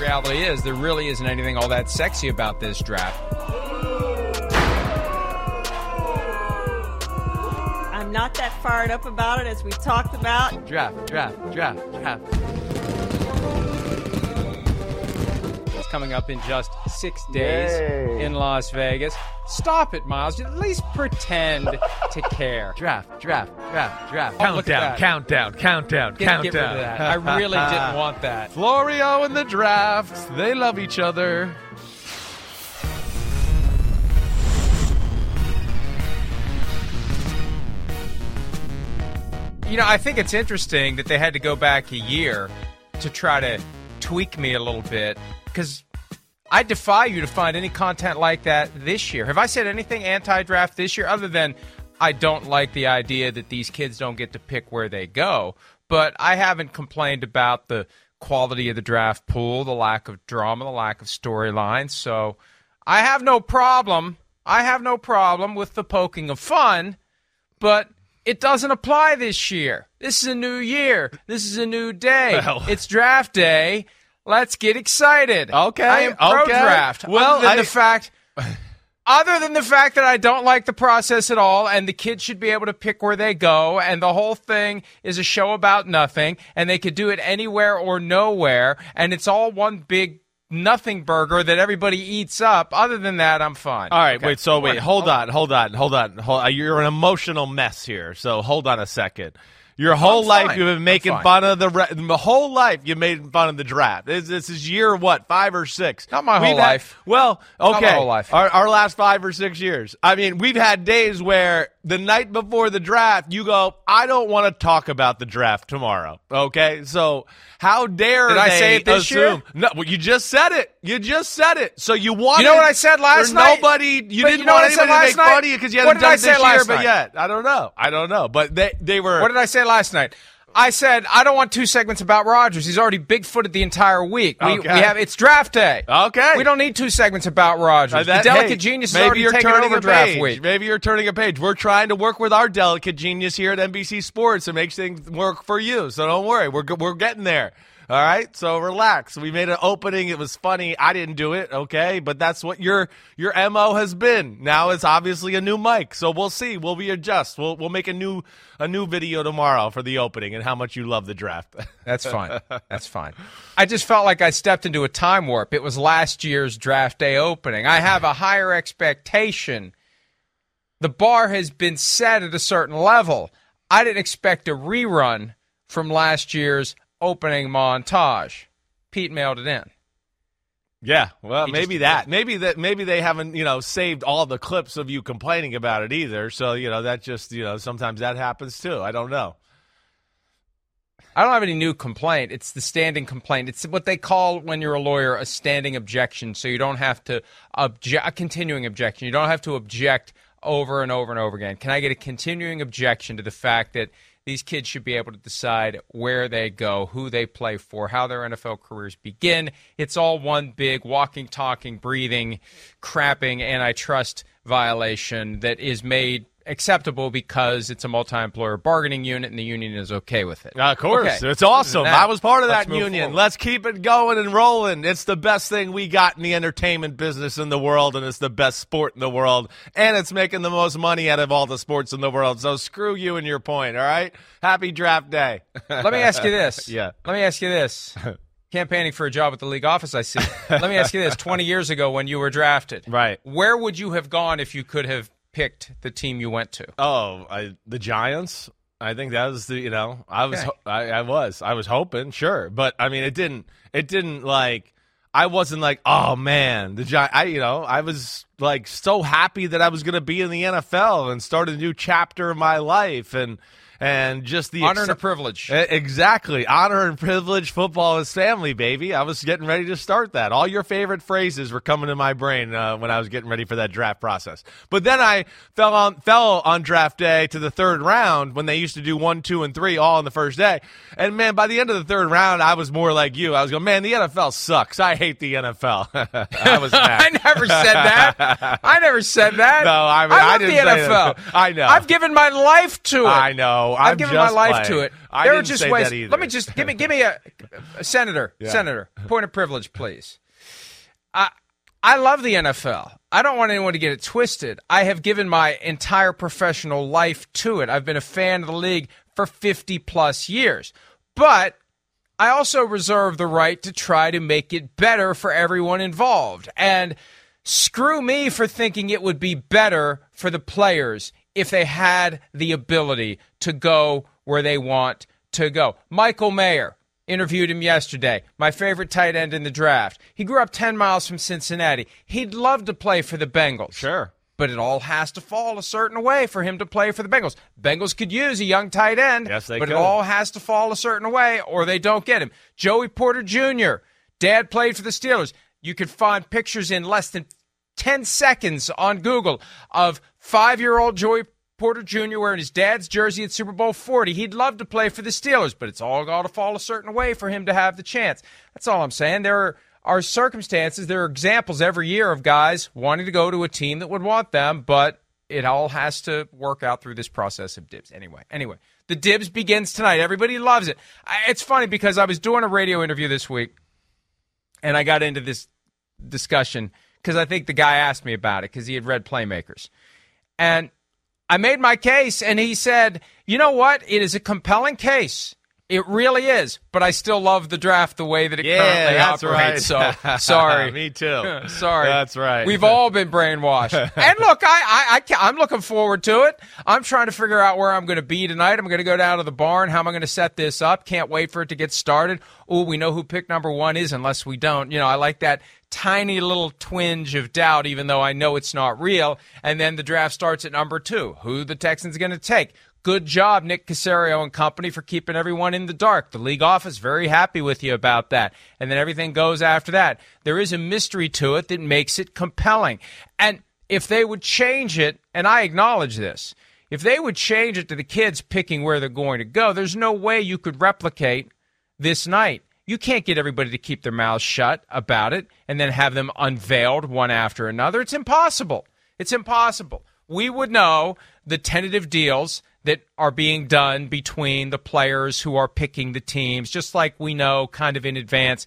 reality is there really isn't anything all that sexy about this draft. I'm not that fired up about it as we talked about. Draft, draft, draft, draft. Coming up in just six days Yay. in Las Vegas. Stop it, Miles. At least pretend to care. Draft, draft, draft, draft. Oh, Countdown, countdown, countdown, Get, countdown. get rid of that. I really didn't want that. Florio and the draft. They love each other. You know, I think it's interesting that they had to go back a year to try to tweak me a little bit because I defy you to find any content like that this year. Have I said anything anti draft this year other than I don't like the idea that these kids don't get to pick where they go? But I haven't complained about the quality of the draft pool, the lack of drama, the lack of storylines. So I have no problem. I have no problem with the poking of fun, but it doesn't apply this year. This is a new year. This is a new day. Well- it's draft day. Let's get excited. Okay, I am pro okay. draft. Well, other than I- the fact other than the fact that I don't like the process at all, and the kids should be able to pick where they go, and the whole thing is a show about nothing, and they could do it anywhere or nowhere, and it's all one big nothing burger that everybody eats up. Other than that, I'm fine. All right, Okay. wait. So wait, hold on, hold on, hold on. Hold, you're an emotional mess here. So hold on a second. Your whole I'm life fine. you've been making fun of the re- the whole life you made fun of the draft. This, this is year what five or six? Not my whole We've had- life. well, my okay, whole life. Our, our last five or six years. I mean, we've had days where the night before the draft, you go, I don't want to talk about the draft tomorrow. Okay, so how dare Did I say it this year? No, well, you just said it. You just said it. So you want You know what I said last night? Nobody. You But didn't you know want what I said anybody to make night? fun of you because you hadn't did I it this year, but night? yet I don't know. I don't know. But they they were. What did I say last night? I said I don't want two segments about Rodgers. He's already bigfooted the entire week. We, Okay. we have it's draft day. Okay. we don't need two segments about Rodgers. Uh, that- the delicate hey, genius is maybe already you're taking turning over a draft page. week. Maybe you're turning a page. We're trying to work with our delicate genius here at NBC Sports to make things work for you. So don't worry. We're we're getting there. All right. So relax. We made an opening. It was funny. I didn't do it. Okay. But that's what your your mo has been. Now it's obviously a new mic. So we'll see. We'll readjust. We'll we'll make a new a new video tomorrow for the opening and how much you love the draft. That's fine. That's fine. I just felt like I stepped into a time warp. It was last year's draft day opening. I have a higher expectation. The bar has been set at a certain level. I didn't expect a rerun from last year's opening montage. Pete mailed it in. Yeah, well, He maybe that, maybe that, maybe they haven't, you know, saved all the clips of you complaining about it either. So you know, that just, you know, sometimes that happens too. I don't know. I don't have any new complaint. It's the standing complaint. It's what they call when you're a lawyer a standing objection. So you don't have to object a continuing objection. You don't have to object over and over and over again. Can I get a continuing objection to the fact that these kids should be able to decide where they go, who they play for, how their NFL careers begin? It's all one big walking, talking, breathing, crapping antitrust violation that is made acceptable because it's a multi-employer bargaining unit and the union is okay with it. Of course, Okay. it's awesome. Now, I was part of that union. forward. Let's keep it going and rolling. It's the best thing we got in the entertainment business in the world, and it's the best sport in the world, and it's making the most money out of all the sports in the world. So screw you and your point. All right. Happy draft day. Let me ask you this. Yeah. Let me ask you this. Campaigning for a job at the league office, I see. Let me ask you this. 20 years ago when you were drafted, Right. where would you have gone if you could have picked the team you went to? Oh, I, the Giants. I think that was the you know I was Okay. I, I was I was hoping sure, but I mean it didn't it didn't like I wasn't like oh man the Giant I you know I was like so happy that I was going to be in the NFL and start a new chapter of my life and and just the Honor and a privilege. Exactly. Honor and privilege. Football is family, baby. I was getting ready to start that. All your favorite phrases were coming to my brain uh, when I was getting ready for that draft process. But then I fell on fell on draft day to the third round when they used to do one, two, and three all on the first day. And man, by the end of the third round, I was more like you. I was going, man, the NFL sucks. I hate the NFL. I was. I never said that. I never said that. No, I mean, I I didn't the say NFL. that. I know. I've given my life to it. I know. No, I've I'm given my life playing. to it. I there are just ways. Let me just give me give me a, a senator. Senator, point of privilege, please. I I love the NFL. I don't want anyone to get it twisted. I have given my entire professional life to it. I've been a fan of the league for 50 plus years. But I also reserve the right to try to make it better for everyone involved. And screw me for thinking it would be better for the players if they had the ability to go where they want to go. Michael Mayer interviewed him yesterday, my favorite tight end in the draft. He grew up 10 miles from Cincinnati. He'd love to play for the Bengals. Sure. But it all has to fall a certain way for him to play for the Bengals. Bengals could use a young tight end, Yes, they but could. it all has to fall a certain way or they don't get him. Joey Porter Jr., dad played for the Steelers. You could find pictures in less than 10 seconds on Google of five year old Joey Porter Jr. wearing his dad's jersey at Super Bowl 40. He'd love to play for the Steelers, but it's all got to fall a certain way for him to have the chance. That's all I'm saying. There are, are circumstances, there are examples every year of guys wanting to go to a team that would want them, but it all has to work out through this process of dibs. Anyway, anyway, the dibs begins tonight. Everybody loves it. I, it's funny because I was doing a radio interview this week and I got into this discussion because I think the guy asked me about it because he had read Playmakers. And I made my case, and he said, You know what? It is a compelling case. It really is, but I still love the draft the way that it Yeah, currently that's operates. right. So sorry, Me too. Sorry. That's right. We've all been brainwashed. and look, I, I, I, I'm looking forward to it. I'm trying to figure out where I'm going to be tonight. I'm going to go down to the barn. How am I going to set this up? Can't wait for it to get started. Oh, we know who pick number one is, unless we don't. You know, I like that tiny little twinge of doubt, even though I know it's not real. And then the draft starts at number two. Who the Texans going to take? Good job, Nick Caserio and company, for keeping everyone in the dark. The league office very happy with you about that. And then everything goes after that. There is a mystery to it that makes it compelling. And if they would change it, and I acknowledge this, if they would change it to the kids picking where they're going to go, there's no way you could replicate this night. You can't get everybody to keep their mouths shut about it and then have them unveiled one after another. It's impossible. It's impossible. We would know the tentative deals that are being done between the players who are picking the teams, just like we know kind of in advance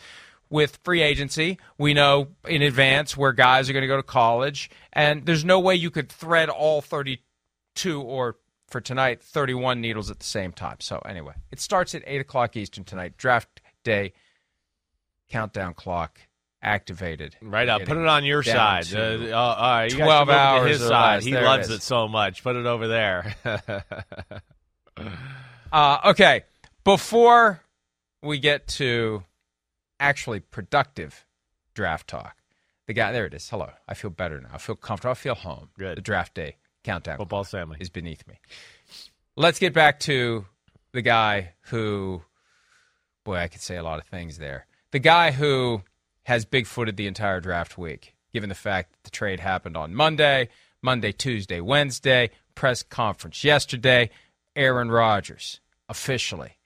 with free agency. We know in advance where guys are going to go to college, and there's no way you could thread all 32 or for tonight 31 needles at the same time. So anyway, it starts at 8 o'clock Eastern tonight. Draft day countdown clock activated. Right up. Put it on your side. Uh, uh, all right, you 12 should move it to hours his side. less. He There loves is. it so much. Put it over there. Uh, okay, before we get to actually productive draft talk, the guy there it is. Hello, I feel better now. I feel comfortable. I feel home. Good. The draft day countdown Football family. is beneath me. Let's get back to the guy who, boy, I could say a lot of things there. The guy who has bigfooted the entire draft week, given the fact that the trade happened on Monday, Monday, Tuesday, Wednesday, press conference yesterday. Aaron Rodgers, officially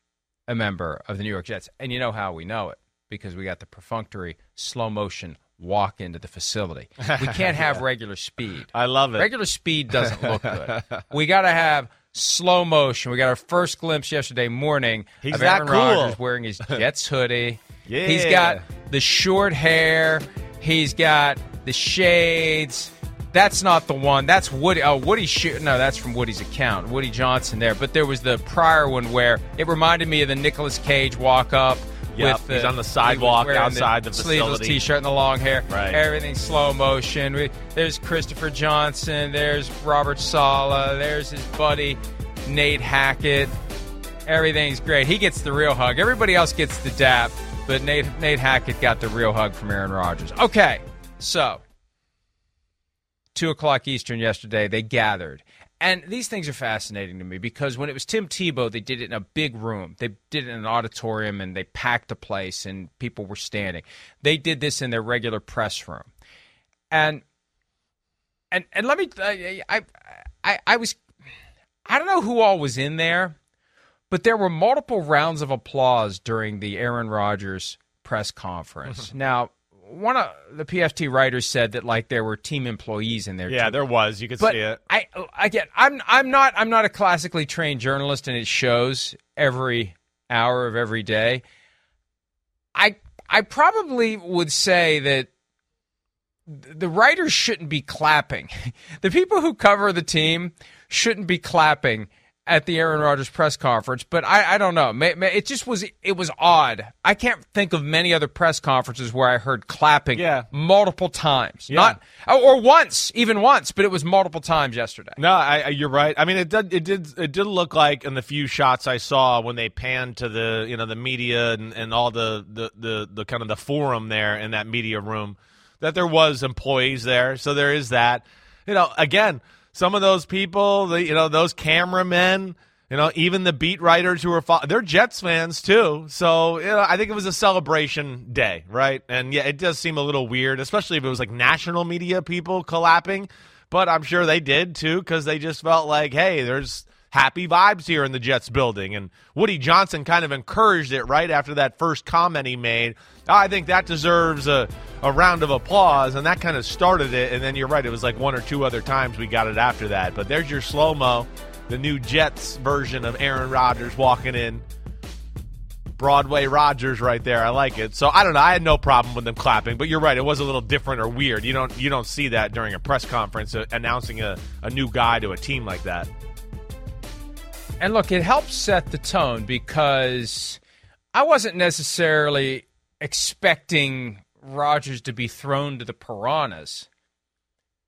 a member of the New York Jets. And you know how we know it because we got the perfunctory slow motion walk into the facility. We can't have regular speed. I love it. Regular speed doesn't look good. we got to have slow motion. We got our first glimpse yesterday morning He's of Aaron cool. Rodgers wearing his Jets hoodie. Yeah. He's got the short hair. He's got the shades. That's not the one. That's Woody. Oh, Woody. Sh- no, that's from Woody's account. Woody Johnson there. But there was the prior one where it reminded me of the Nicolas Cage walk up. Yep, with he's on the sidewalk outside the sleeveless facility. T-shirt and the long hair. Right. Everything slow motion. We, there's Christopher Johnson. There's Robert Saleh. There's his buddy Nate Hackett. Everything's great. He gets the real hug. Everybody else gets the dap, but Nate Nate Hackett got the real hug from Aaron Rodgers. Okay, so two o'clock Eastern yesterday, they gathered. And these things are fascinating to me because when it was Tim Tebow, they did it in a big room. They did it in an auditorium and they packed a place and people were standing. They did this in their regular press room. And and and let me I I I was I don't know who all was in there, but there were multiple rounds of applause during the Aaron Rodgers press conference. Mm-hmm. now, one of the PFT writers said that like there were team employees in there. Yeah, too. there was. You could but see it. I again, I'm I'm not I'm not a classically trained journalist, and it shows every hour of every day. I I probably would say that the writers shouldn't be clapping. The people who cover the team shouldn't be clapping at the Aaron Rodgers press conference, but I, I don't know. It just was it was odd. I can't think of many other press conferences where I heard clapping yeah. multiple times. Yeah. Not oh, or once, even once, but it was multiple times yesterday. No, I, you're right. I mean, it did it did it did look like in the few shots I saw when they panned to the you know the media and, and all the, the the the kind of the forum there in that media room that there was employees there. So there is that. You know, again some of those people, the, you know, those cameramen, you know, even the beat writers who are they're Jets fans too. So you know, I think it was a celebration day, right? And yeah, it does seem a little weird, especially if it was like national media people collapsing. But I'm sure they did too because they just felt like, hey, there's happy vibes here in the Jets building. And Woody Johnson kind of encouraged it right after that first comment he made. I think that deserves a, a round of applause, and that kind of started it. And then you're right, it was like one or two other times we got it after that. But there's your slow mo, the new Jets version of Aaron Rodgers walking in. Broadway Rodgers right there. I like it. So I don't know. I had no problem with them clapping, but you're right. It was a little different or weird. You don't you don't see that during a press conference uh, announcing a, a new guy to a team like that. And look, it helps set the tone because I wasn't necessarily expecting Rodgers to be thrown to the piranhas,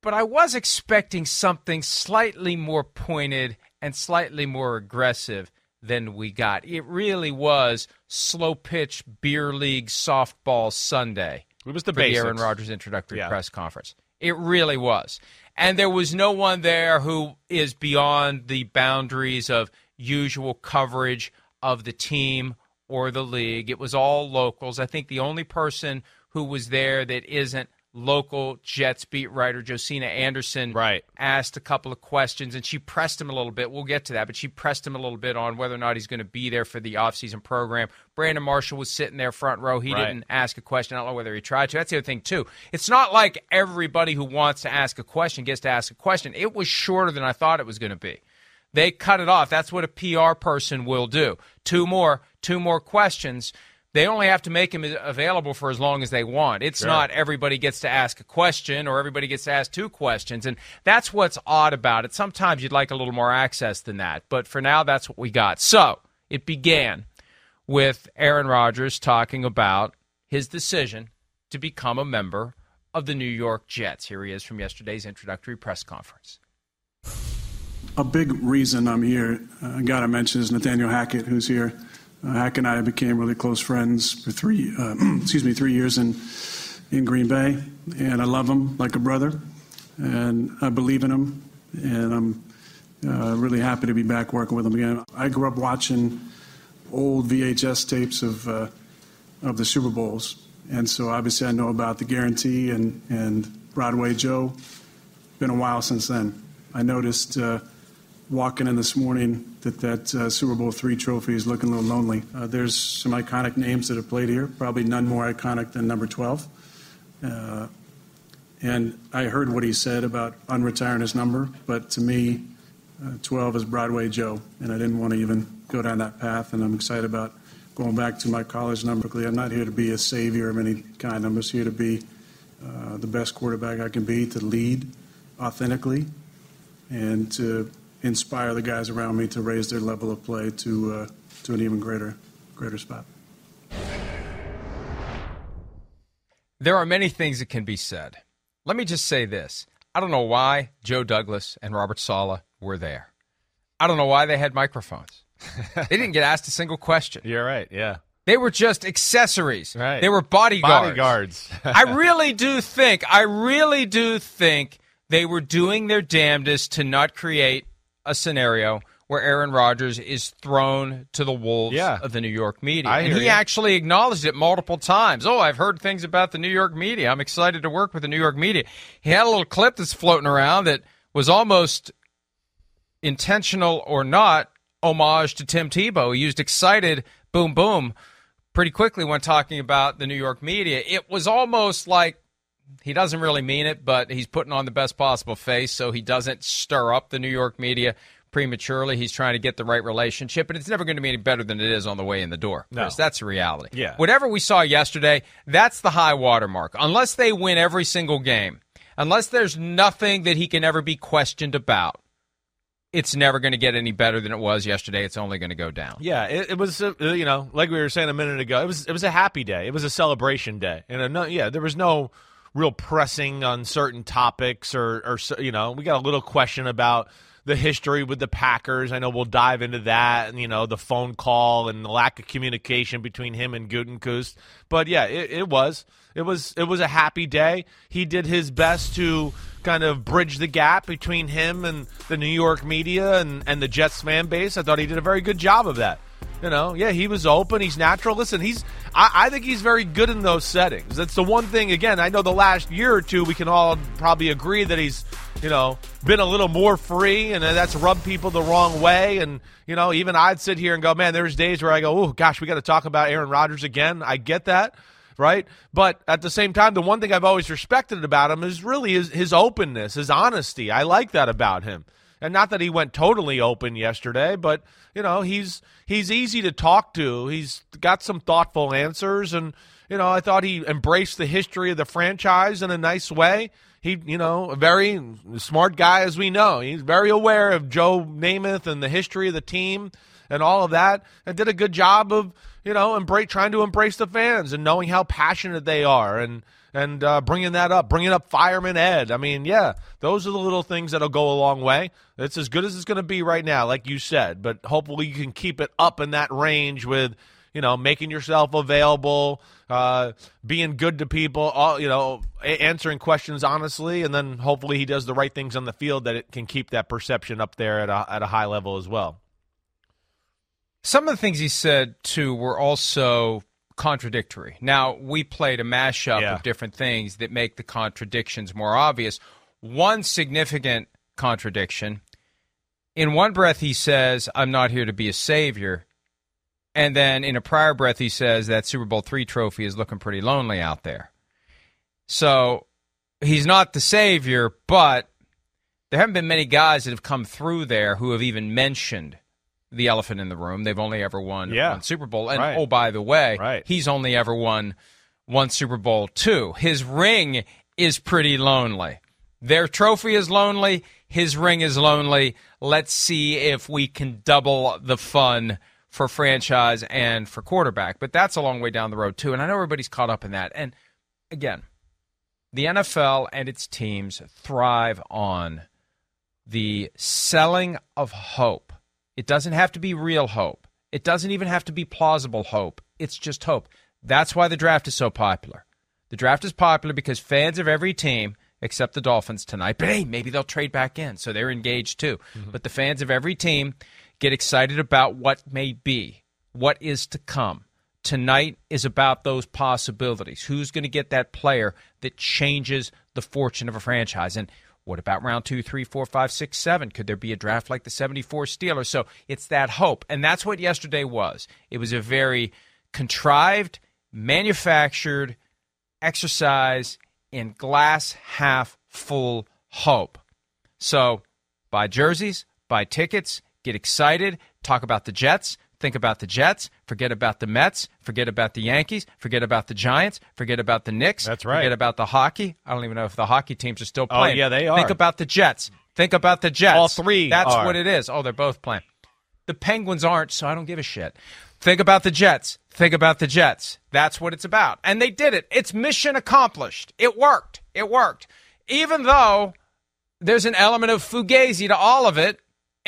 but I was expecting something slightly more pointed and slightly more aggressive than we got. It really was slow pitch beer league softball Sunday. It was the for the Aaron Rodgers introductory yeah. press conference. It really was. And there was no one there who is beyond the boundaries of usual coverage of the team or the league. It was all locals. I think the only person who was there that isn't local Jets beat writer Josina Anderson right. asked a couple of questions and she pressed him a little bit. We'll get to that, but she pressed him a little bit on whether or not he's going to be there for the offseason program. Brandon Marshall was sitting there front row. He right. didn't ask a question. I don't know whether he tried to. That's the other thing, too. It's not like everybody who wants to ask a question gets to ask a question. It was shorter than I thought it was going to be. They cut it off. That's what a PR person will do. Two more, two more questions. They only have to make him available for as long as they want. It's sure. not everybody gets to ask a question or everybody gets to ask two questions. And that's what's odd about it. Sometimes you'd like a little more access than that. But for now, that's what we got. So it began with Aaron Rodgers talking about his decision to become a member of the New York Jets. Here he is from yesterday's introductory press conference. A big reason I'm here, uh, got to mention, is Nathaniel Hackett, who's here. Uh, Hack and I became really close friends for three, uh, excuse me, three years in in Green Bay, and I love him like a brother, and I believe in him, and I'm uh, really happy to be back working with him again. I grew up watching old VHS tapes of uh, of the Super Bowls, and so obviously I know about the guarantee and and Broadway Joe. Been a while since then. I noticed uh, walking in this morning that that uh, Super Bowl three trophy is looking a little lonely. Uh, there's some iconic names that have played here, probably none more iconic than number 12. Uh, and I heard what he said about unretiring his number, but to me, uh, 12 is Broadway Joe, and I didn't want to even go down that path. And I'm excited about going back to my college number. I'm not here to be a savior of any kind. I'm just here to be uh, the best quarterback I can be, to lead authentically, and to inspire the guys around me to raise their level of play to uh, to an even greater greater spot. There are many things that can be said. Let me just say this. I don't know why Joe Douglas and Robert Saleh were there. I don't know why they had microphones. they didn't get asked a single question. You're right. Yeah. They were just accessories. Right. They were bodyguards. Bodyguards. I really do think, I really do think they were doing their damnedest to not create a scenario where Aaron Rodgers is thrown to the wolves yeah. of the New York media. And he you. actually acknowledged it multiple times. Oh, I've heard things about the New York media. I'm excited to work with the New York media. He had a little clip that's floating around that was almost intentional or not homage to Tim Tebow. He used excited boom boom pretty quickly when talking about the New York media. It was almost like he doesn't really mean it, but he's putting on the best possible face so he doesn't stir up the New York media prematurely. He's trying to get the right relationship, and it's never going to be any better than it is on the way in the door. No. Chris, that's the reality. Yeah. Whatever we saw yesterday, that's the high watermark. Unless they win every single game, unless there's nothing that he can ever be questioned about, it's never going to get any better than it was yesterday. It's only going to go down. Yeah, it, it was uh, you know like we were saying a minute ago. It was it was a happy day. It was a celebration day, and no, yeah, there was no real pressing on certain topics or or you know we got a little question about the history with the Packers. I know we'll dive into that, and you know the phone call and the lack of communication between him and Gutekunst. But yeah, it, it was it was it was a happy day. He did his best to kind of bridge the gap between him and the New York media and, and the Jets fan base. I thought he did a very good job of that. You know, yeah, he was open. He's natural. Listen, he's. I, I think he's very good in those settings. That's the one thing. Again, I know the last year or two, we can all probably agree that he's, you know, been a little more free, and that's rubbed people the wrong way. And you know, even I'd sit here and go, man, there's days where I go, oh gosh, we got to talk about Aaron Rodgers again. I get that right? But at the same time, the one thing I've always respected about him is really his, his openness, his honesty. I like that about him. And not that he went totally open yesterday, but you know, he's he's easy to talk to. He's got some thoughtful answers and you know, I thought he embraced the history of the franchise in a nice way. He, you know, a very smart guy as we know. He's very aware of Joe Namath and the history of the team and all of that and did a good job of you know embrace trying to embrace the fans and knowing how passionate they are and and uh, bringing that up bringing up fireman ed. I mean yeah those are the little things that'll go a long way. It's as good as it's going to be right now like you said but hopefully you can keep it up in that range with you know making yourself available uh, being good to people all you know a- answering questions honestly and then hopefully he does the right things on the field that it can keep that perception up there at a, at a high level as well. Some of the things he said too were also contradictory. Now we played a mashup Yeah. of different things that make the contradictions more obvious. One significant contradiction. In one breath, he says, "I'm not here to be a savior," and then in a prior breath, he says that Super Bowl three trophy is looking pretty lonely out there. So he's not the savior, but there haven't been many guys that have come through there who have even mentioned the elephant in the room. They've only ever won Yeah. one Super Bowl. And Right. oh, by the way, Right. he's only ever won one Super Bowl too. His ring is pretty lonely. Their trophy is lonely. His ring is lonely. Let's see if we can double the fun for franchise and for quarterback. But that's a long way down the road too. And I know everybody's caught up in that. And again, the NFL and its teams thrive on the selling of hope. It doesn't have to be real hope. It doesn't even have to be plausible hope. It's just hope. That's why the draft is so popular. The draft is popular because fans of every team, except the Dolphins tonight, but hey, maybe they'll trade back in, so they're engaged too. Mm-hmm. But the fans of every team get excited about what may be, what is to come. Tonight is about those possibilities. Who's going to get that player that changes the fortune of a franchise? And what about round two, three, four, five, six, seven? Could there be a draft like the 74 Steelers? So it's that hope. And that's what yesterday was. It was a very contrived, manufactured exercise in glass half full hope. So buy jerseys, buy tickets, get excited, talk about the Jets, think about the Jets, forget about the Mets, forget about the Yankees, forget about the Giants, forget about the Knicks. That's right. Forget about the hockey. I don't even know if the hockey teams are still playing. Oh, yeah, they are. Think about the Jets. Think about the Jets. All three That's are. what it is. Oh, they're both playing. The Penguins aren't, so I don't give a shit. Think about the Jets. Think about the Jets. That's what it's about. And they did it. It's mission accomplished. It worked. It worked. Even though there's an element of fugazi to all of it,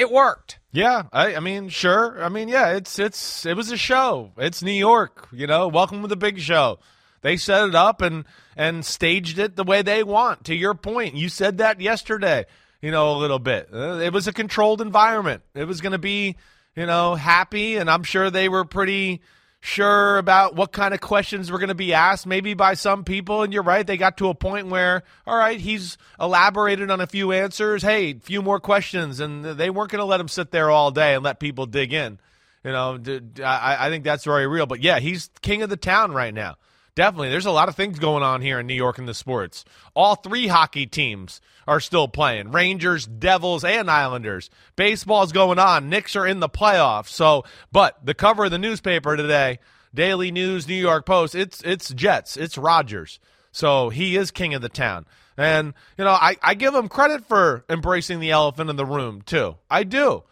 it worked. Yeah, I, I mean, sure. I mean, yeah, it's it's it was a show. It's New York, you know. Welcome to the big show. They set it up and and staged it the way they want. To your point, you said that yesterday. You know, a little bit. Uh, it was a controlled environment. It was going to be, you know, happy, and I'm sure they were pretty sure about what kind of questions were going to be asked, maybe by some people. And you're right, they got to a point where, all right, he's elaborated on a few answers. Hey, a few more questions, and they weren't going to let him sit there all day and let people dig in. You know, I, think that's very real. But yeah, he's king of the town right now. Definitely. There's a lot of things going on here in New York in the sports. All three hockey teams are still playing Rangers, Devils, and Islanders. Baseball's going on. Knicks are in the playoffs. So, but the cover of the newspaper today, Daily News, New York Post, it's it's Jets, it's Rodgers. So he is king of the town. And, you know, I, I give him credit for embracing the elephant in the room, too. I do.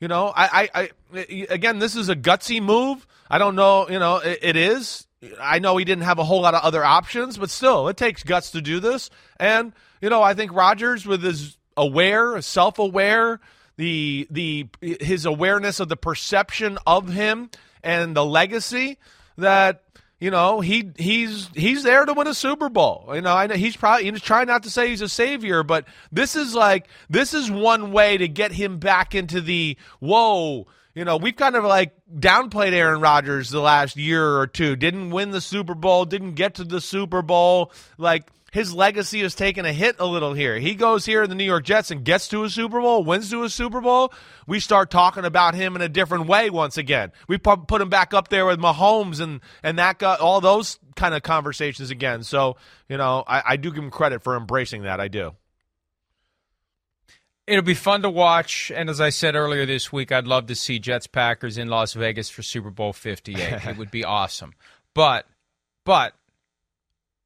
You know, I, I, I again, this is a gutsy move. I don't know, you know, it, it is. I know he didn't have a whole lot of other options, but still, it takes guts to do this. And you know, I think Rodgers, with his aware, self-aware, the the his awareness of the perception of him and the legacy that you know he he's he's there to win a Super Bowl. You know, I know he's probably he's trying not to say he's a savior, but this is like this is one way to get him back into the whoa you know, we've kind of like downplayed Aaron Rodgers the last year or two. Didn't win the Super Bowl, didn't get to the Super Bowl. Like his legacy has taken a hit a little here. He goes here in the New York Jets and gets to a Super Bowl, wins to a Super Bowl. We start talking about him in a different way once again. We put him back up there with Mahomes and and that got all those kind of conversations again. So you know, I, I do give him credit for embracing that. I do. It'll be fun to watch, and as I said earlier this week, I'd love to see Jets Packers in Las Vegas for Super Bowl 58. it would be awesome. But, but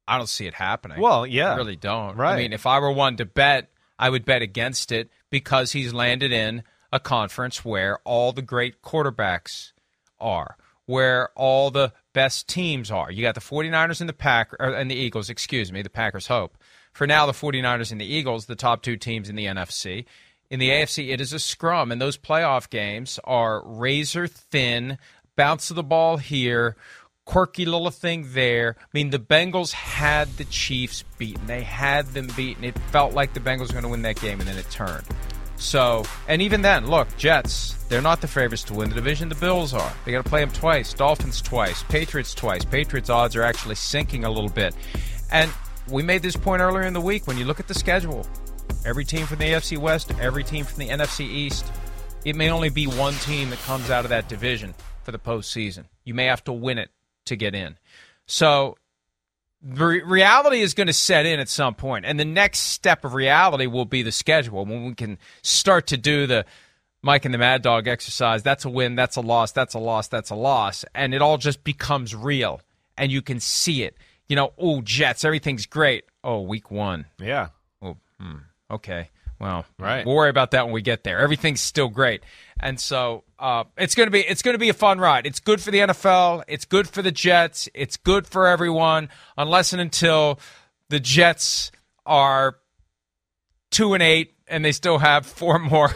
I don't see it happening. Well, yeah, I really don't. Right. I mean, if I were one to bet, I would bet against it because he's landed in a conference where all the great quarterbacks are, where all the best teams are. You got the 49ers and the Pack and the Eagles, excuse me, the Packers hope for now, the 49ers and the Eagles, the top two teams in the NFC. In the AFC, it is a scrum, and those playoff games are razor thin, bounce of the ball here, quirky little thing there. I mean, the Bengals had the Chiefs beaten. They had them beaten. It felt like the Bengals were going to win that game, and then it turned. So, and even then, look, Jets, they're not the favorites to win the division. The Bills are. They got to play them twice. Dolphins twice. Patriots twice. Patriots odds are actually sinking a little bit. And we made this point earlier in the week. When you look at the schedule, every team from the AFC West, every team from the NFC East, it may only be one team that comes out of that division for the postseason. You may have to win it to get in. So re- reality is going to set in at some point, and the next step of reality will be the schedule when we can start to do the Mike and the Mad Dog exercise. That's a win. That's a loss. That's a loss. That's a loss, and it all just becomes real, and you can see it you know, oh, Jets, everything's great. Oh, week one. Yeah. Oh, hmm, okay. Well, right. We'll worry about that when we get there. Everything's still great, and so uh, it's gonna be it's gonna be a fun ride. It's good for the NFL. It's good for the Jets. It's good for everyone, unless and until the Jets are two and eight and they still have four more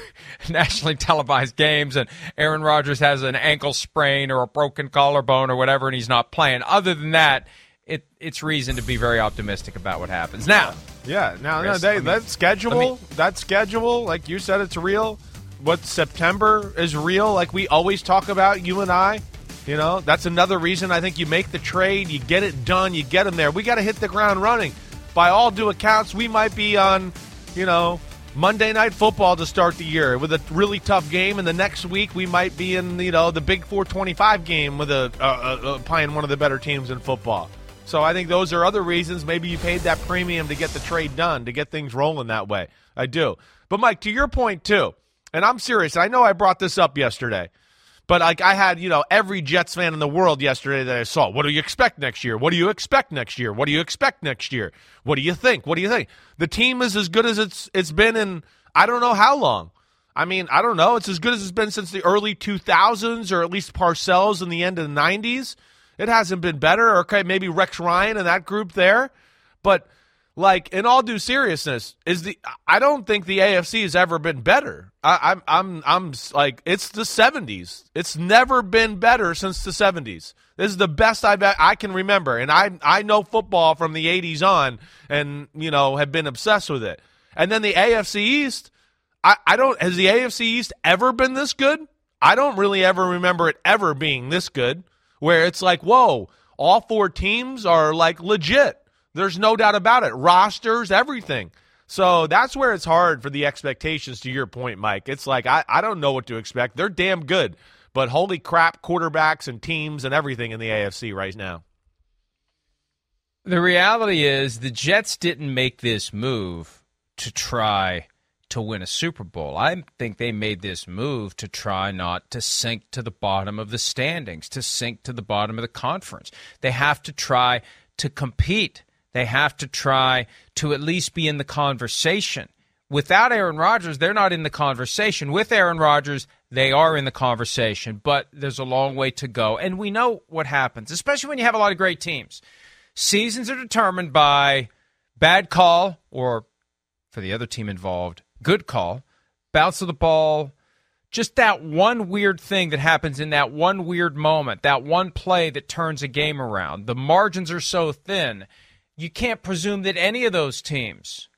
nationally televised games and Aaron Rodgers has an ankle sprain or a broken collarbone or whatever and he's not playing. Other than that, it it's reason to be very optimistic about what happens now. Yeah, now no, they, me, that schedule, me, that schedule, like you said, it's real. What September is real, like we always talk about, you and I. You know, that's another reason I think you make the trade, you get it done, you get them there. We got to hit the ground running. By all due accounts, we might be on, you know, Monday Night Football to start the year with a really tough game, and the next week we might be in, you know, the Big 425 game with a uh, playing one of the better teams in football. So I think those are other reasons. Maybe you paid that premium to get the trade done, to get things rolling that way. I do. But Mike, to your point too, and I'm serious. I know I brought this up yesterday, but like I had, you know, every Jets fan in the world yesterday that I saw. What do you expect next year? What do you expect next year? What do you expect next year? What do you think? What do you think? The team is as good as it's it's been in I don't know how long. I mean, I don't know. It's as good as it's been since the early 2000s, or at least Parcells in the end of the 90s. It hasn't been better. Okay, maybe Rex Ryan and that group there, but like in all due seriousness, is the I don't think the AFC has ever been better. I, I'm I'm I'm like it's the '70s. It's never been better since the '70s. This is the best I've I can remember, and I I know football from the '80s on, and you know have been obsessed with it. And then the AFC East, I I don't has the AFC East ever been this good? I don't really ever remember it ever being this good where it's like, whoa, all four teams are like legit. There's no doubt about it. Rosters, everything. So that's where it's hard for the expectations to your point, Mike. It's like, I, I don't know what to expect. They're damn good. But holy crap, quarterbacks and teams and everything in the AFC right now. The reality is the Jets didn't make this move to try to win a Super Bowl. I think they made this move to try not to sink to the bottom of the standings, to sink to the bottom of the conference. They have to try to compete. They have to try to at least be in the conversation. Without Aaron Rodgers, they're not in the conversation. With Aaron Rodgers, they are in the conversation, but there's a long way to go. And we know what happens, especially when you have a lot of great teams. Seasons are determined by bad call or, for the other team involved, good call, bounce of the ball, just that one weird thing that happens in that one weird moment, that one play that turns a game around. The margins are so thin, you can't presume that any of those teams,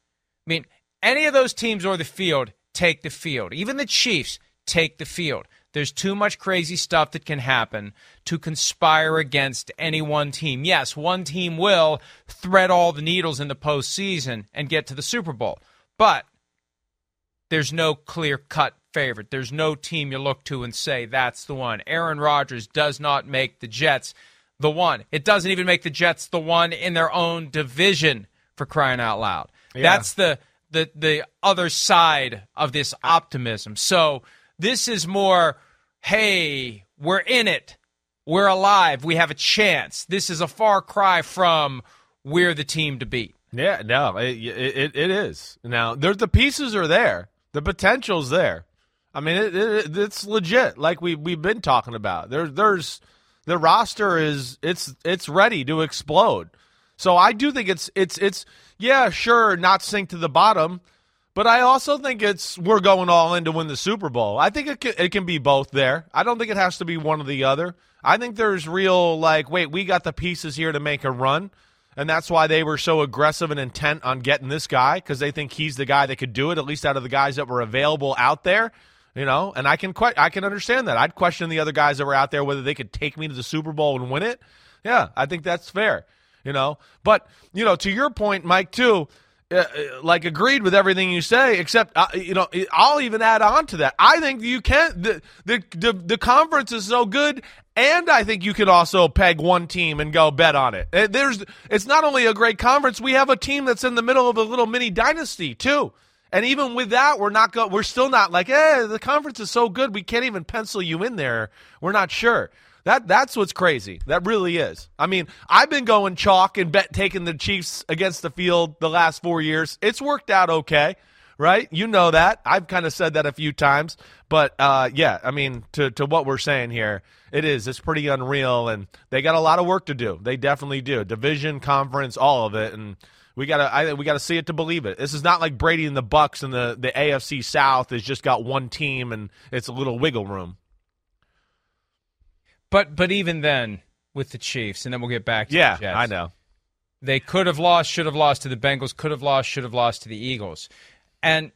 I mean, any of those teams or the field take the field. Even the Chiefs take the field. There's too much crazy stuff that can happen to conspire against any one team. Yes, one team will thread all the needles in the postseason and get to the Super Bowl, but there's no clear cut favorite. There's no team you look to and say that's the one. Aaron Rodgers does not make the Jets the one. It doesn't even make the Jets the one in their own division for crying out loud. Yeah. That's the the the other side of this optimism. So this is more hey, we're in it. We're alive. We have a chance. This is a far cry from we're the team to beat. Yeah, no, it, it, it is. Now, there's the pieces are there. The potential's there. I mean, it, it, it's legit. Like we we've been talking about. There's there's the roster is it's it's ready to explode. So I do think it's it's it's yeah, sure, not sink to the bottom, but I also think it's we're going all in to win the Super Bowl. I think it can, it can be both there. I don't think it has to be one or the other. I think there's real like, wait, we got the pieces here to make a run, and that's why they were so aggressive and intent on getting this guy because they think he's the guy that could do it. At least out of the guys that were available out there, you know. And I can que- I can understand that. I'd question the other guys that were out there whether they could take me to the Super Bowl and win it. Yeah, I think that's fair. You know, but you know, to your point, Mike, too uh, like agreed with everything you say, except uh, you know I'll even add on to that. I think you can the, the the the conference is so good, and I think you can also peg one team and go bet on it. Uh, there's it's not only a great conference, we have a team that's in the middle of a little mini dynasty too. And even with that, we're not go, we're still not like, eh, the conference is so good we can't even pencil you in there. We're not sure. That that's what's crazy. That really is. I mean, I've been going chalk and bet taking the Chiefs against the field the last four years. It's worked out okay, right? You know that. I've kind of said that a few times, but uh, yeah, I mean, to to what we're saying here, it is. It's pretty unreal, and they got a lot of work to do. They definitely do. Division, conference, all of it, and. We gotta, I, we gotta see it to believe it. This is not like Brady and the Bucs and the the AFC South has just got one team and it's a little wiggle room. But but even then, with the Chiefs, and then we'll get back to yeah, the Jets. I know. They could have lost, should have lost to the Bengals, could have lost, should have lost to the Eagles. And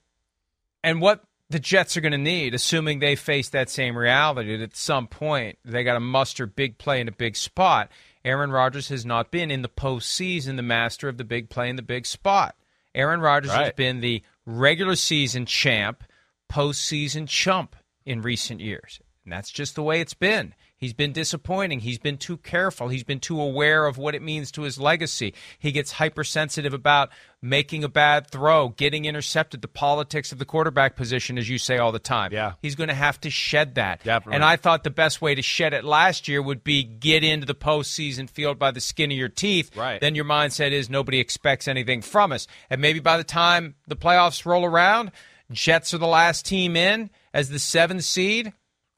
and what the Jets are going to need, assuming they face that same reality, that at some point they got to muster big play in a big spot. Aaron Rodgers has not been in the postseason the master of the big play in the big spot. Aaron Rodgers right. has been the regular season champ, postseason chump in recent years. And that's just the way it's been. He's been disappointing. He's been too careful. He's been too aware of what it means to his legacy. He gets hypersensitive about making a bad throw, getting intercepted, the politics of the quarterback position, as you say all the time. Yeah. He's going to have to shed that. Definitely. And I thought the best way to shed it last year would be get into the postseason field by the skin of your teeth. Right. Then your mindset is nobody expects anything from us. And maybe by the time the playoffs roll around, Jets are the last team in as the seventh seed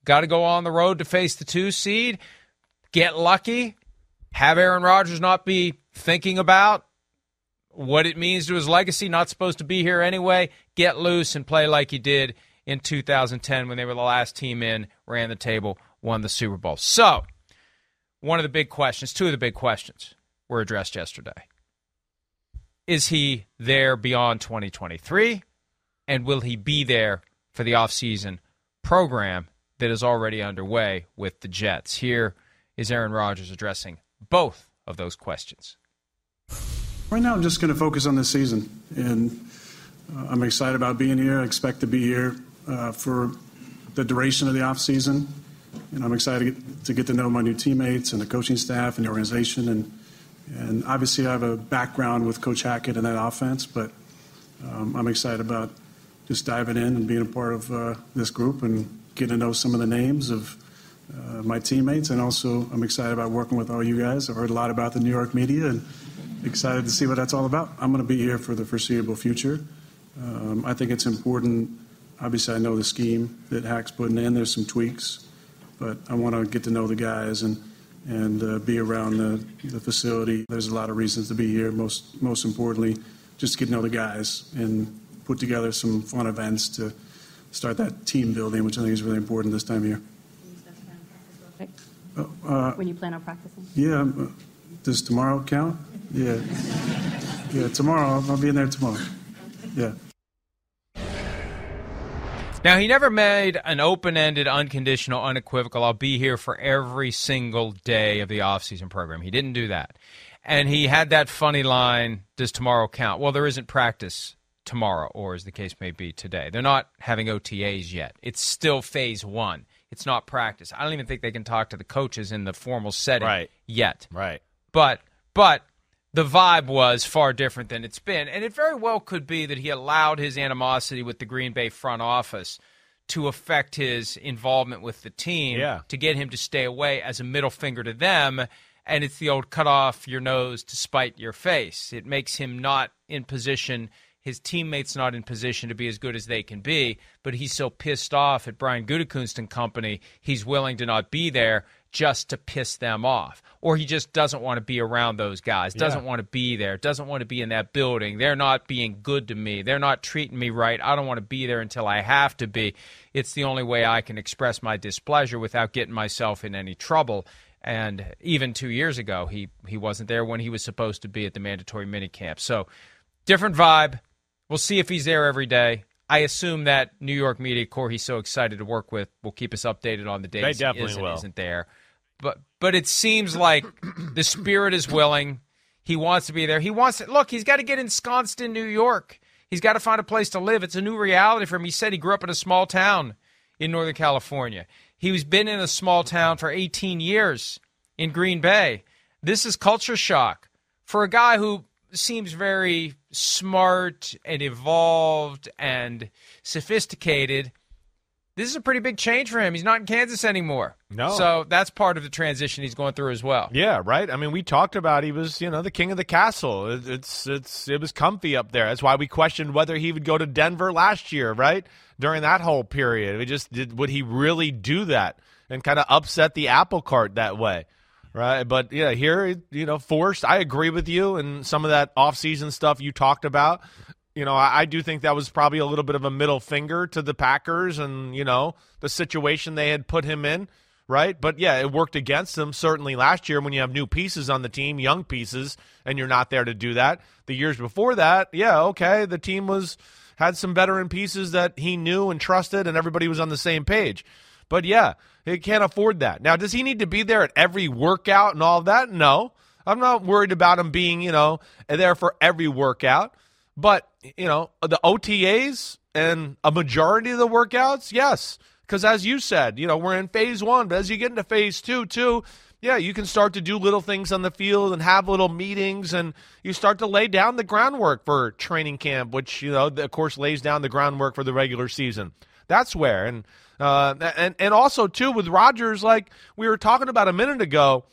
Got to go on the road to face the two seed. Get lucky. Have Aaron Rodgers not be thinking about what it means to his legacy, not supposed to be here anyway. Get loose and play like he did in 2010 when they were the last team in, ran the table, won the Super Bowl. So, one of the big questions, two of the big questions were addressed yesterday. Is he there beyond 2023? And will he be there for the offseason program that is already underway with the Jets. Here is Aaron Rodgers addressing both of those questions. Right now, I'm just going to focus on this season, and uh, I'm excited about being here. I expect to be here uh, for the duration of the off season. you I'm excited to get, to get to know my new teammates and the coaching staff and the organization. And, and obviously, I have a background with Coach Hackett and that offense, but um, I'm excited about just diving in and being a part of uh, this group and getting to know some of the names of uh, my teammates. And also, I'm excited about working with all you guys. I've heard a lot about the New York media and excited to see what that's all about. I'm going to be here for the foreseeable future. Um, I think it's important. Obviously, I know the scheme that Hack's putting in. There's some tweaks, but I want to get to know the guys and and uh, be around the, the facility. There's a lot of reasons to be here. Most most importantly, just get to know the guys and put together some fun events to start that team building, which I think is really important this time of year. Uh, when you plan on practicing? Yeah. Uh, does tomorrow count? Yeah. Yeah, tomorrow. I'll, I'll be in there tomorrow. Yeah. Now, he never made an open ended, unconditional, unequivocal, I'll be here for every single day of the offseason program. He didn't do that. And he had that funny line, Does tomorrow count? Well, there isn't practice tomorrow, or as the case may be today. They're not having OTAs yet. It's still phase one. It's not practice. I don't even think they can talk to the coaches in the formal setting right. yet. Right. But but the vibe was far different than it's been. And it very well could be that he allowed his animosity with the Green Bay front office to affect his involvement with the team yeah. to get him to stay away as a middle finger to them. And it's the old cut off your nose to spite your face. It makes him not in position his teammates not in position to be as good as they can be, but he's so pissed off at Brian Gutekunst and company, he's willing to not be there just to piss them off. Or he just doesn't want to be around those guys, doesn't yeah. want to be there, doesn't want to be in that building. They're not being good to me. They're not treating me right. I don't want to be there until I have to be. It's the only way I can express my displeasure without getting myself in any trouble. And even two years ago, he, he wasn't there when he was supposed to be at the mandatory minicamp. So, different vibe, We'll see if he's there every day. I assume that New York media corps he's so excited to work with will keep us updated on the days they he definitely is will. isn't there. But but it seems like the spirit is willing. He wants to be there. He wants to look. He's got to get ensconced in New York. He's got to find a place to live. It's a new reality for him. He said he grew up in a small town in Northern California. He's been in a small town for 18 years in Green Bay. This is culture shock for a guy who seems very smart and evolved and sophisticated. This is a pretty big change for him. He's not in Kansas anymore. No. So that's part of the transition he's going through as well. Yeah, right. I mean, we talked about he was, you know, the king of the castle. It, it's it's it was comfy up there. That's why we questioned whether he would go to Denver last year, right? During that whole period, we just did. Would he really do that and kind of upset the apple cart that way? Right, but yeah, here you know, forced. I agree with you, and some of that off-season stuff you talked about. You know, I, I, do think that was probably a little bit of a middle finger to the Packers, and you know, the situation they had put him in. Right, but yeah, it worked against them certainly last year when you have new pieces on the team, young pieces, and you're not there to do that. The years before that, yeah, okay, the team was had some veteran pieces that he knew and trusted, and everybody was on the same page. But yeah, he can't afford that. Now, does he need to be there at every workout and all that? No. I'm not worried about him being, you know, there for every workout. But, you know, the OTAs and a majority of the workouts, yes. Because as you said, you know, we're in phase one, but as you get into phase two, too, yeah, you can start to do little things on the field and have little meetings, and you start to lay down the groundwork for training camp, which, you know, of course, lays down the groundwork for the regular season. That's where. And uh, and and also too with Rodgers, like we were talking about a minute ago,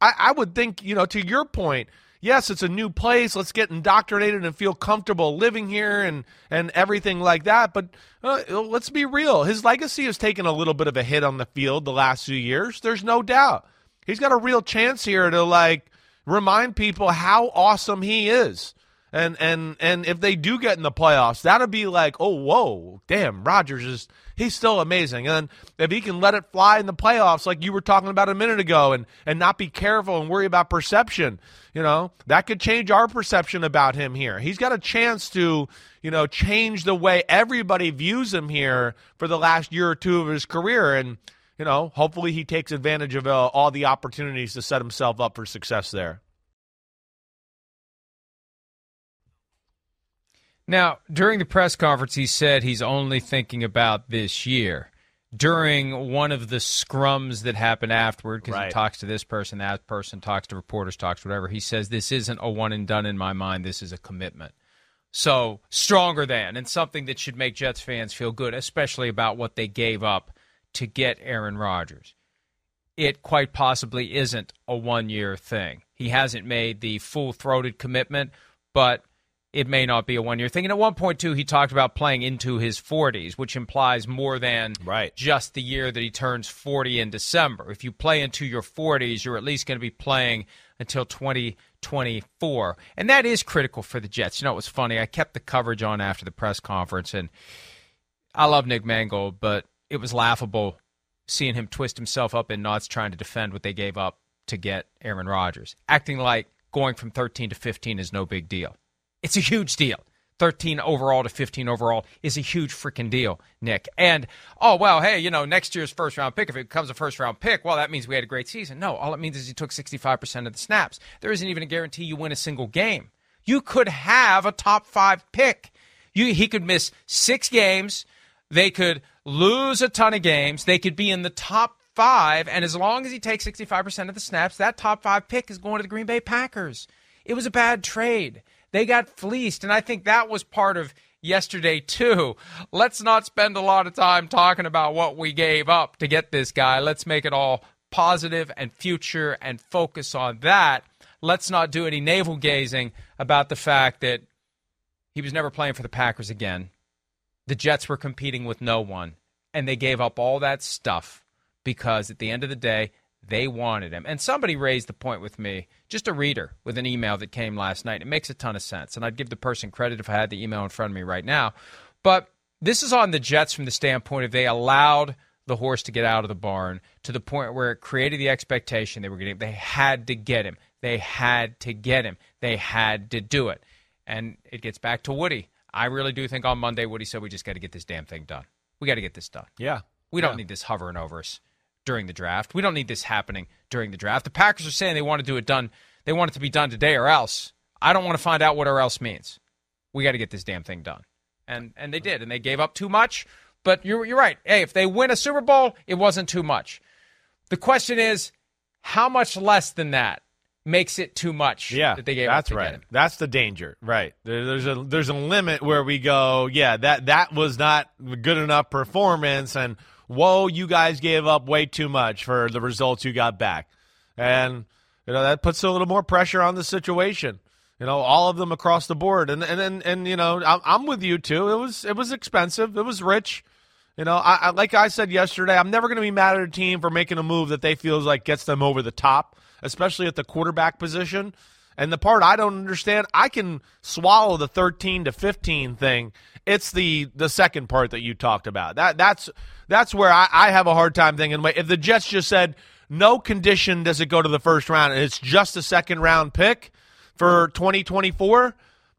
I, I would think you know to your point, yes, it's a new place. Let's get indoctrinated and feel comfortable living here and and everything like that. But uh, let's be real, his legacy has taken a little bit of a hit on the field the last few years. There's no doubt. He's got a real chance here to like remind people how awesome he is. And and and if they do get in the playoffs, that'll be like, oh whoa, damn, Rodgers is he's still amazing. And if he can let it fly in the playoffs, like you were talking about a minute ago, and and not be careful and worry about perception, you know, that could change our perception about him here. He's got a chance to, you know, change the way everybody views him here for the last year or two of his career, and you know, hopefully he takes advantage of uh, all the opportunities to set himself up for success there. Now, during the press conference, he said he's only thinking about this year. during one of the scrums that happened afterward, because Right. he talks to this person, that person talks to reporters, talks to whatever. He says, This isn't a one and done in my mind. This is a commitment. So stronger than, and something that should make Jets fans feel good, especially about what they gave up to get Aaron Rodgers. It quite possibly isn't a one year thing. He hasn't made the full throated commitment, but it may not be a one year thing. And at one point, too, he talked about playing into his 40s, which implies more than Right. just the year that he turns 40 in December. If you play into your 40s, you're at least going to be playing until 2024. And that is critical for the Jets. You know, it was funny. I kept the coverage on after the press conference, and I love Nick Mangold, but it was laughable seeing him twist himself up in knots trying to defend what they gave up to get Aaron Rodgers, acting like going from 13 to 15 is no big deal. It's a huge deal. 13 overall to 15 overall is a huge freaking deal, Nick. And, oh, well, hey, you know, next year's first round pick, if it becomes a first round pick, well, that means we had a great season. No, all it means is he took 65% of the snaps. There isn't even a guarantee you win a single game. You could have a top five pick. You, he could miss six games. They could lose a ton of games. They could be in the top five. And as long as he takes 65% of the snaps, that top five pick is going to the Green Bay Packers. It was a bad trade. They got fleeced. And I think that was part of yesterday, too. Let's not spend a lot of time talking about what we gave up to get this guy. Let's make it all positive and future and focus on that. Let's not do any navel gazing about the fact that he was never playing for the Packers again. The Jets were competing with no one, and they gave up all that stuff because at the end of the day, they wanted him. And somebody raised the point with me, just a reader with an email that came last night. It makes a ton of sense, and I'd give the person credit if I had the email in front of me right now. But this is on the Jets from the standpoint of they allowed the horse to get out of the barn to the point where it created the expectation they were getting. They had to get him. They had to get him. They had to do it. And it gets back to Woody. I really do think on Monday, Woody said we just got to get this damn thing done. We got to get this done. Yeah. We don't need this hovering over us during the draft. We don't need this happening during the draft. The Packers are saying they want to do it done. They want it to be done today or else. I don't want to find out what or else means. We got to get this damn thing done. And and they did, and they gave up too much. But you're you're right. Hey, if they win a Super Bowl, it wasn't too much. The question is, how much less than that makes it too much? Yeah, that they gave up that's to right. That's the danger, right? There, there's a there's a limit where we go. Yeah, that that was not good enough performance, and whoa, you guys gave up way too much for the results you got back, and you know that puts a little more pressure on the situation. You know, all of them across the board, and and and, and you know, I'm, I'm with you too. It was it was expensive. It was rich. You know, I, I like I said yesterday, I'm never going to be mad at a team for making a move that they feels like gets them over the top, especially at the quarterback position. And the part I don't understand, I can swallow the 13 to 15 thing. It's the the second part that you talked about. That that's that's where I, I have a hard time thinking. If the Jets just said no condition does it go to the first round, and it's just a second round pick for 2024.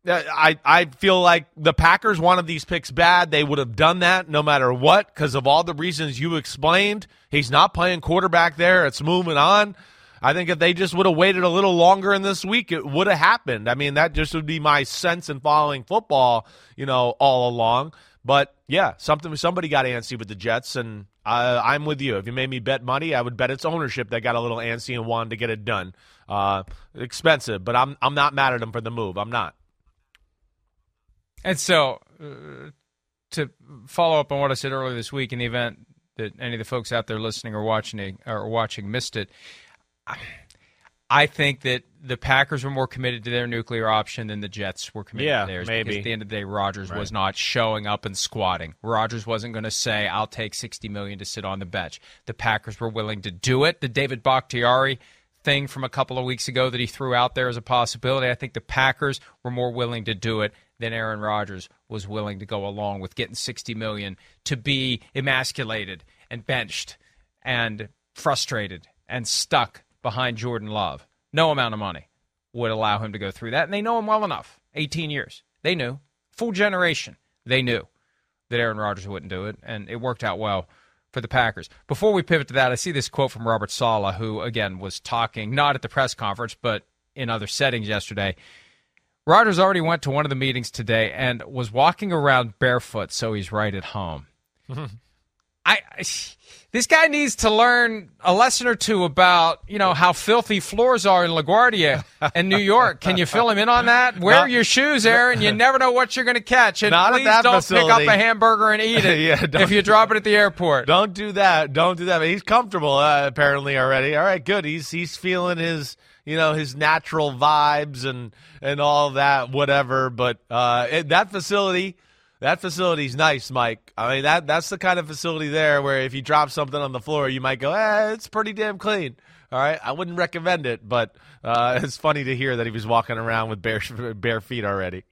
Uh, I, I feel like the Packers wanted these picks bad. They would have done that no matter what because of all the reasons you explained. He's not playing quarterback there. It's moving on. I think if they just would have waited a little longer in this week, it would have happened. I mean, that just would be my sense in following football, you know, all along. But yeah, something somebody got antsy with the Jets, and I'm with you. If you made me bet money, I would bet it's ownership that got a little antsy and wanted to get it done. Uh, expensive, but I'm I'm not mad at them for the move. I'm not. And so, uh, to follow up on what I said earlier this week, in the event that any of the folks out there listening or watching or watching missed it, I think that the Packers were more committed to their nuclear option than the Jets were committed Yeah, to theirs. maybe. Because at the end of the day, Rodgers was not showing up and squatting. Rodgers wasn't going to say, "I'll take 60 million to sit on the bench." The Packers were willing to do it. The David Bakhtiari thing from a couple of weeks ago that he threw out there as a possibility. I think the Packers were more willing to do it than Aaron Rodgers was willing to go along with getting 60 million to be emasculated and benched and frustrated and stuck behind Jordan Love. No amount of money would allow him to go through that. And they know him well enough. 18 years. They knew. Full generation. They knew that Aaron Rodgers wouldn't do it, and it worked out well for the Packers. Before we pivot to that, I see this quote from Robert Saleh, who, again, was talking not at the press conference, but in other settings yesterday. Rodgers already went to one of the meetings today and was walking around barefoot, so he's right at home. I, this guy needs to learn a lesson or two about you know how filthy floors are in LaGuardia and New York. Can you fill him in on that? Wear Not- your shoes, Aaron. You never know what you're going to catch, and please that don't pick up a hamburger and eat it Yeah, if you drop it at the airport. Don't do that. Don't do that. But he's comfortable uh, apparently already. All right, good. He's he's feeling his you know his natural vibes and and all that whatever. But uh, it, that facility. That facility's nice, Mike. I mean that that's the kind of facility there where if you drop something on the floor, you might go, "Eh, it's pretty damn clean." All right, I wouldn't recommend it, but uh, it's funny to hear that he was walking around with bare bare feet already.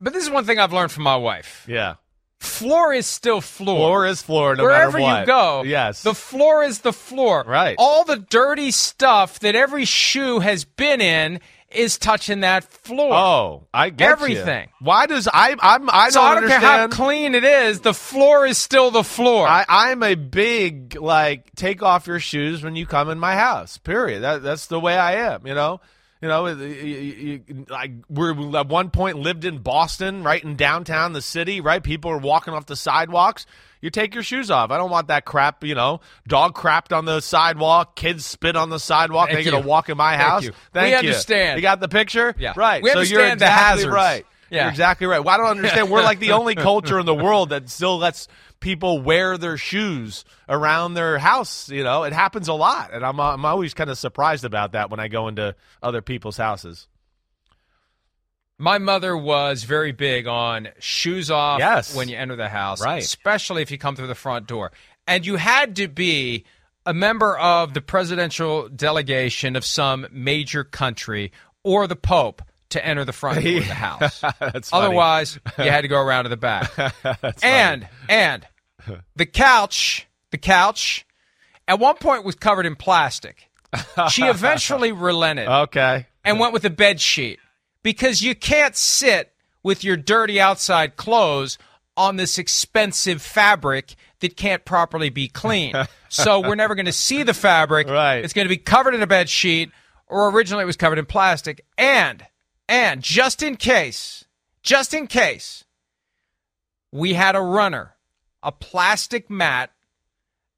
But this is one thing I've learned from my wife: Yeah, floor is still floor. floor is floor, no Wherever matter what. you go, yes, the floor is the floor. Right. All the dirty stuff that every shoe has been in is touching that floor. Oh, I get you. Everything. Why does I? I'm. I so don't I don't care how clean it is, the floor is still the floor. I, I'm a big like take off your shoes when you come in my house. Period. That that's the way I am. You know. You know, you, you, you, like we're at one point lived in Boston, right in downtown the city, right? People are walking off the sidewalks. You take your shoes off. I don't want that crap. You know, dog crapped on the sidewalk, kids spit on the sidewalk. Thank They're gonna walk in my Thank house. you. Thank We you. understand. You got the picture? Yeah. Right. We so you're understand the exactly hazards. right. Yeah. You're exactly right. Well, I don't understand. We're like the only culture in the world that still lets people wear their shoes around their house. You know, it happens a lot, and I'm I'm always kind of surprised about that when I go into other people's houses. My mother was very big on shoes off Yes. when you enter the house, Right. especially if you come through the front door. And you had to be a member of the presidential delegation of some major country or the Pope to enter the front door of the house. Funny. Otherwise, you had to go around to the back. And and the couch, the couch, at one point was covered in plastic. She eventually relented okay. and went with a bed sheet because you can't sit with your dirty outside clothes on this expensive fabric that can't properly be cleaned. so we're never going to see the fabric. Right. It's going to be covered in a bed sheet, or originally it was covered in plastic. And and just in case, just in case, we had a runner, a plastic mat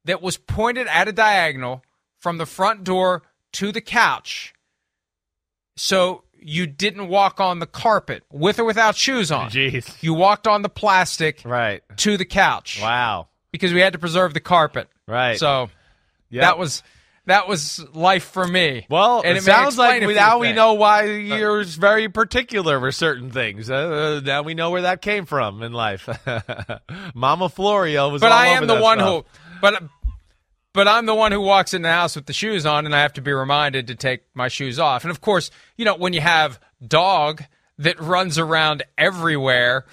that was pointed at a diagonal from the front door to the couch. So you didn't walk on the carpet with or without shoes on. Jeez. You walked on the plastic Right. to the couch Wow. because we had to preserve the carpet. Right. So Yep. that was that was life for me. Well, and it, may sounds like explain a we, now we know why you're very particular with certain things. Uh, now we know where that came from in life. Mama Florio was But I am the one stuff. who but but I'm the one who walks in the house with the shoes on and I have to be reminded to take my shoes off. And of course, you know, when you have dog that runs around everywhere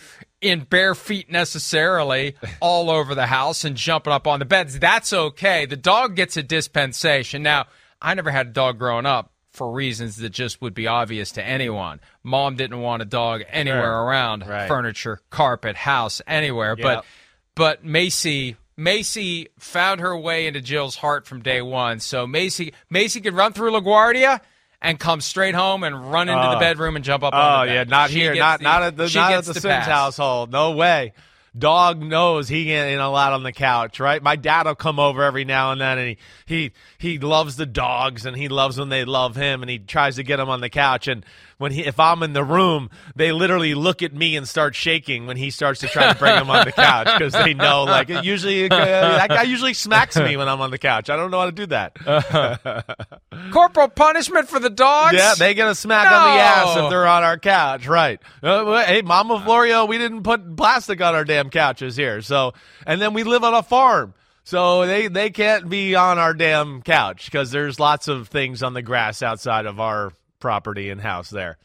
in bare feet necessarily all over the house and jumping up on the beds, that's okay. The dog gets a dispensation. Now, I never had a dog growing up for reasons that just would be obvious to anyone. Mom didn't want a dog anywhere Sure. around Right. furniture, carpet, house, anywhere. But but Macy Macy found her way into Jill's heart from day one. So Macy Macy could run through LaGuardia and come straight home and run into the Oh. bedroom and jump up Oh on ah, yeah, not She here, not the- not at the not at the, the Simms pass. household. No way. Dog knows he ain't allowed on the couch, right? My dad will come over every now and then, and he he he loves the dogs, and he loves when they love him, and he tries to get them on the couch. And when he, if I'm in the room, they literally look at me and start shaking when he starts to try to bring them on the couch because they know, like, it usually uh, that guy usually smacks me when I'm on the couch. I don't know how to do that. Corporal punishment for the dogs. Yeah, they get a smack on the ass if they're on our couch, right? Uh, hey, Mama Florio, we didn't put plastic on our damn couches here, so and then we live on a farm, so they they can't be on our damn couch because there's lots of things on the grass outside of our property and house there.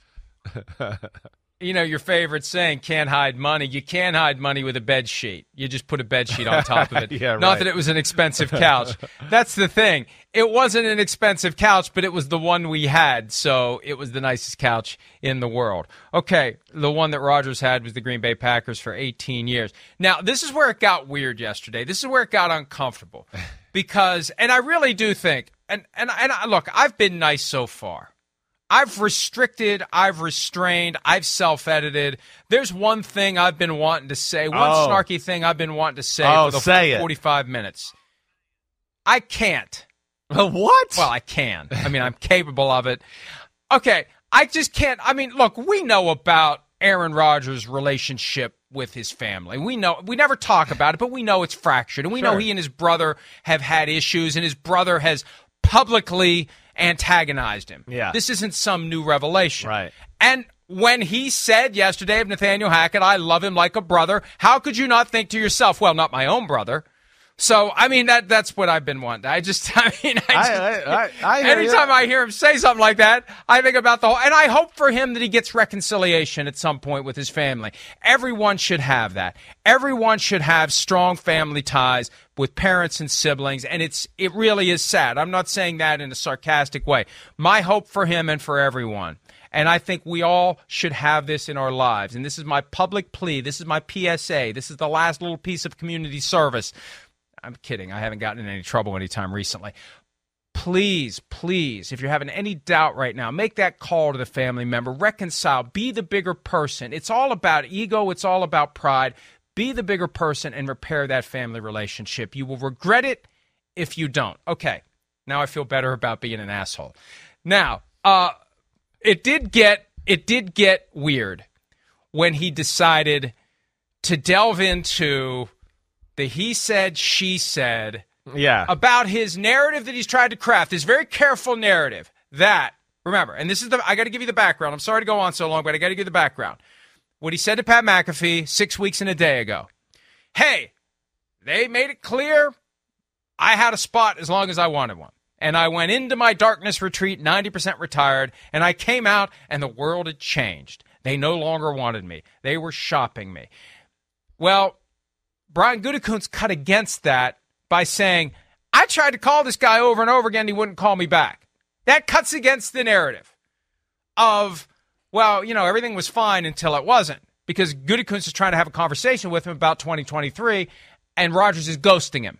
you know your favorite saying can't hide money. You can't hide money with a bed sheet. You just put a bed sheet on top of it. Yeah, not right. that it was an expensive couch. That's the thing. It wasn't an expensive couch but it was the one we had so it was the nicest couch in the world. Okay the one that Rodgers had was the green bay packers for 18 years. Now this is where it got weird yesterday. This is where it got uncomfortable. Because and i really do think and and, and I, look i've been nice so far I've restricted, I've restrained, I've self edited. There's one thing I've been wanting to say, one Oh. snarky thing I've been wanting to say Oh, for the say it. 45 minutes. I can't. what? Well, I can. I mean, I'm capable of it. Okay, I just can't. I mean, look, we know about Aaron Rodgers' relationship with his family. We know we never talk about it, but we know it's fractured, and we know he and his brother have had issues, and his brother has publicly antagonized him. Yeah. this isn't some new revelation, Right. And when he said yesterday of Nathaniel Hackett, "I love him like a brother," how could you not think to yourself, "Well, not my own brother"? So I mean that that's what I've been wanting. I just I mean I just, I- I- anytime ya. I hear him say something like that, I think about the whole and I hope for him that he gets reconciliation at some point with his family. Everyone should have that. Everyone should have strong family ties with parents and siblings and it's it really is sad. I'm not saying that in a sarcastic way. My hope for him and for everyone and I think we all should have this in our lives. And this is my public plea. This is my PSA. This is the last little piece of community service. I'm kidding. I haven't gotten in any trouble anytime recently. Please, please, if you're having any doubt right now, make that call to the family member. Reconcile. Be the bigger person. It's all about ego, it's all about pride. Be the bigger person and repair that family relationship. You will regret it if you don't. Okay. Now I feel better about being an asshole. Now, uh it did get it did get weird when he decided to delve into the he said she said yeah. about his narrative that he's tried to craft this very careful narrative that remember and this is the i got to give you the background. I'm sorry to go on so long but i got to give you the background. What he said to pat mcafee six weeks and a day ago. Hey they made it clear i had a spot as long as i wanted one. And i went into my darkness retreat 90% retired and i came out and the world had changed. They no longer wanted me. They were shopping me. Well Brian Gutekunst cut against that by saying, I tried to call this guy over and over again, he wouldn't call me back. That cuts against the narrative of, well, you know, everything was fine until it wasn't. Because Gutekunst is trying to have a conversation with him about 2023, and Rodgers is ghosting him.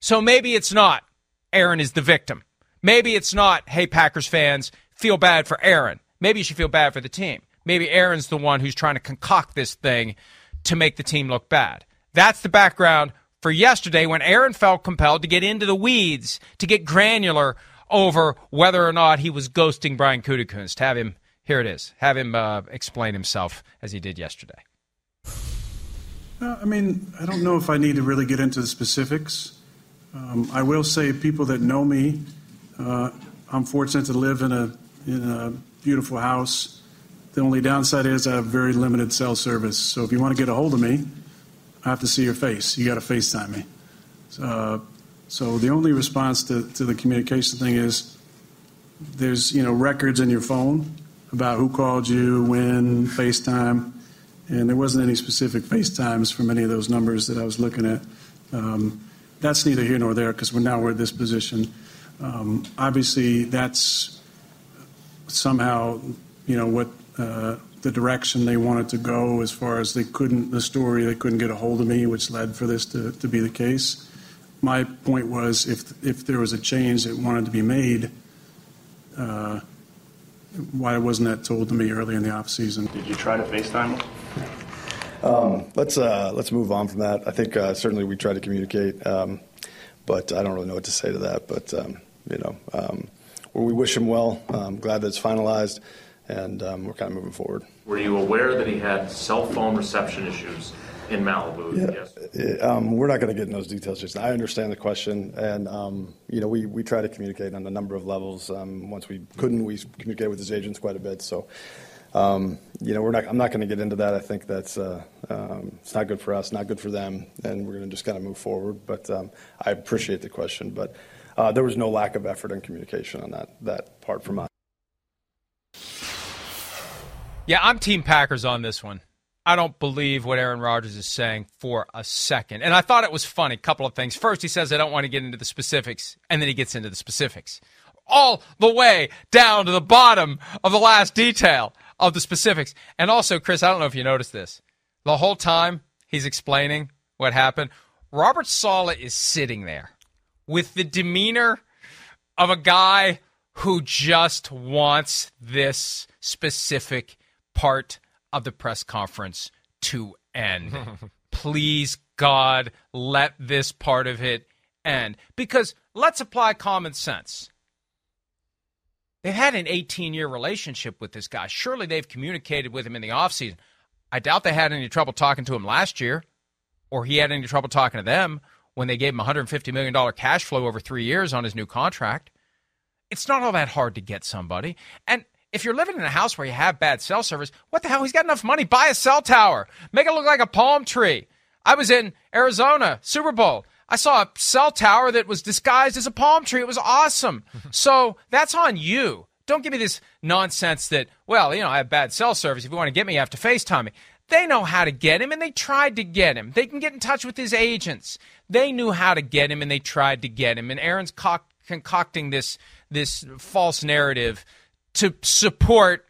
So maybe it's not Aaron is the victim. Maybe it's not, hey, Packers fans, feel bad for Aaron. Maybe you should feel bad for the team. Maybe Aaron's the one who's trying to concoct this thing to make the team look bad. That's the background for yesterday when Aaron felt compelled to get into the weeds, to get granular over whether or not he was ghosting Brian Gutekunst. Have him, here it is, have him uh, explain himself as he did yesterday. Uh, I mean, I don't know if I need to really get into the specifics. Um, I will say, people that know me, uh, I'm fortunate to live in a in a beautiful house. The only downside is I have very limited cell service. So if you want to get a hold of me, I have to see your face. You got to FaceTime me. Uh, so the only response to, to the communication thing is there's you know records in your phone about who called you, when, FaceTime, and there wasn't any specific FaceTimes from any of those numbers that I was looking at. Um, that's neither here nor there because we're now we're at this position. Um, obviously, that's somehow you know what uh, the direction they wanted to go as far as they couldn't the story they couldn't get a hold of me, which led for this to, to be the case. My point was if if there was a change that wanted to be made, uh, why wasn't that told to me early in the off season? Did you try to FaceTime? Let's uh, let's move on from that. I think uh, certainly we try to communicate, um, but I don't really know what to say to that. But um, you know, um, well, we wish him well. I'm glad that it's finalized, and um, we're kind of moving forward. Were you aware that he had cell phone reception issues in Malibu? Yes. Um, we're not going to get in those details. Just I understand the question, and um, you know, we, we try to communicate on a number of levels. Um, once we couldn't, we communicated with his agents quite a bit. So, um, you know, we're not. I'm not going to get into that. I think that's uh, um, it's not good for us, not good for them, and we're going to just kind of move forward. But um, I appreciate the question, but uh, there was no lack of effort and communication on that that part from us. Yeah, I'm Team Packers on this one. I don't believe what Aaron Rodgers is saying for a second. And I thought it was funny. A couple of things. First, he says, I don't want to get into the specifics. And then he gets into the specifics. All the way down to the bottom of the last detail of the specifics. And also, Chris, I don't know if you noticed this. The whole time he's explaining what happened, Robert Saleh is sitting there with the demeanor of a guy who just wants this specific part of the press conference to end. Please, God, let this part of it end. Because let's apply common sense. They've had an 18 year relationship with this guy. Surely they've communicated with him in the offseason. I doubt they had any trouble talking to him last year, or he had any trouble talking to them when they gave him $150 million cash flow over three years on his new contract. It's not all that hard to get somebody. And if you're living in a house where you have bad cell service, what the hell? He's got enough money. Buy a cell tower. Make it look like a palm tree. I was in Arizona, Super Bowl. I saw a cell tower that was disguised as a palm tree. It was awesome. so that's on you. Don't give me this nonsense that, well, you know, I have bad cell service. If you want to get me, you have to FaceTime me. They know how to get him, and they tried to get him. They can get in touch with his agents. They knew how to get him, and they tried to get him. And Aaron's co- concocting this this false narrative to support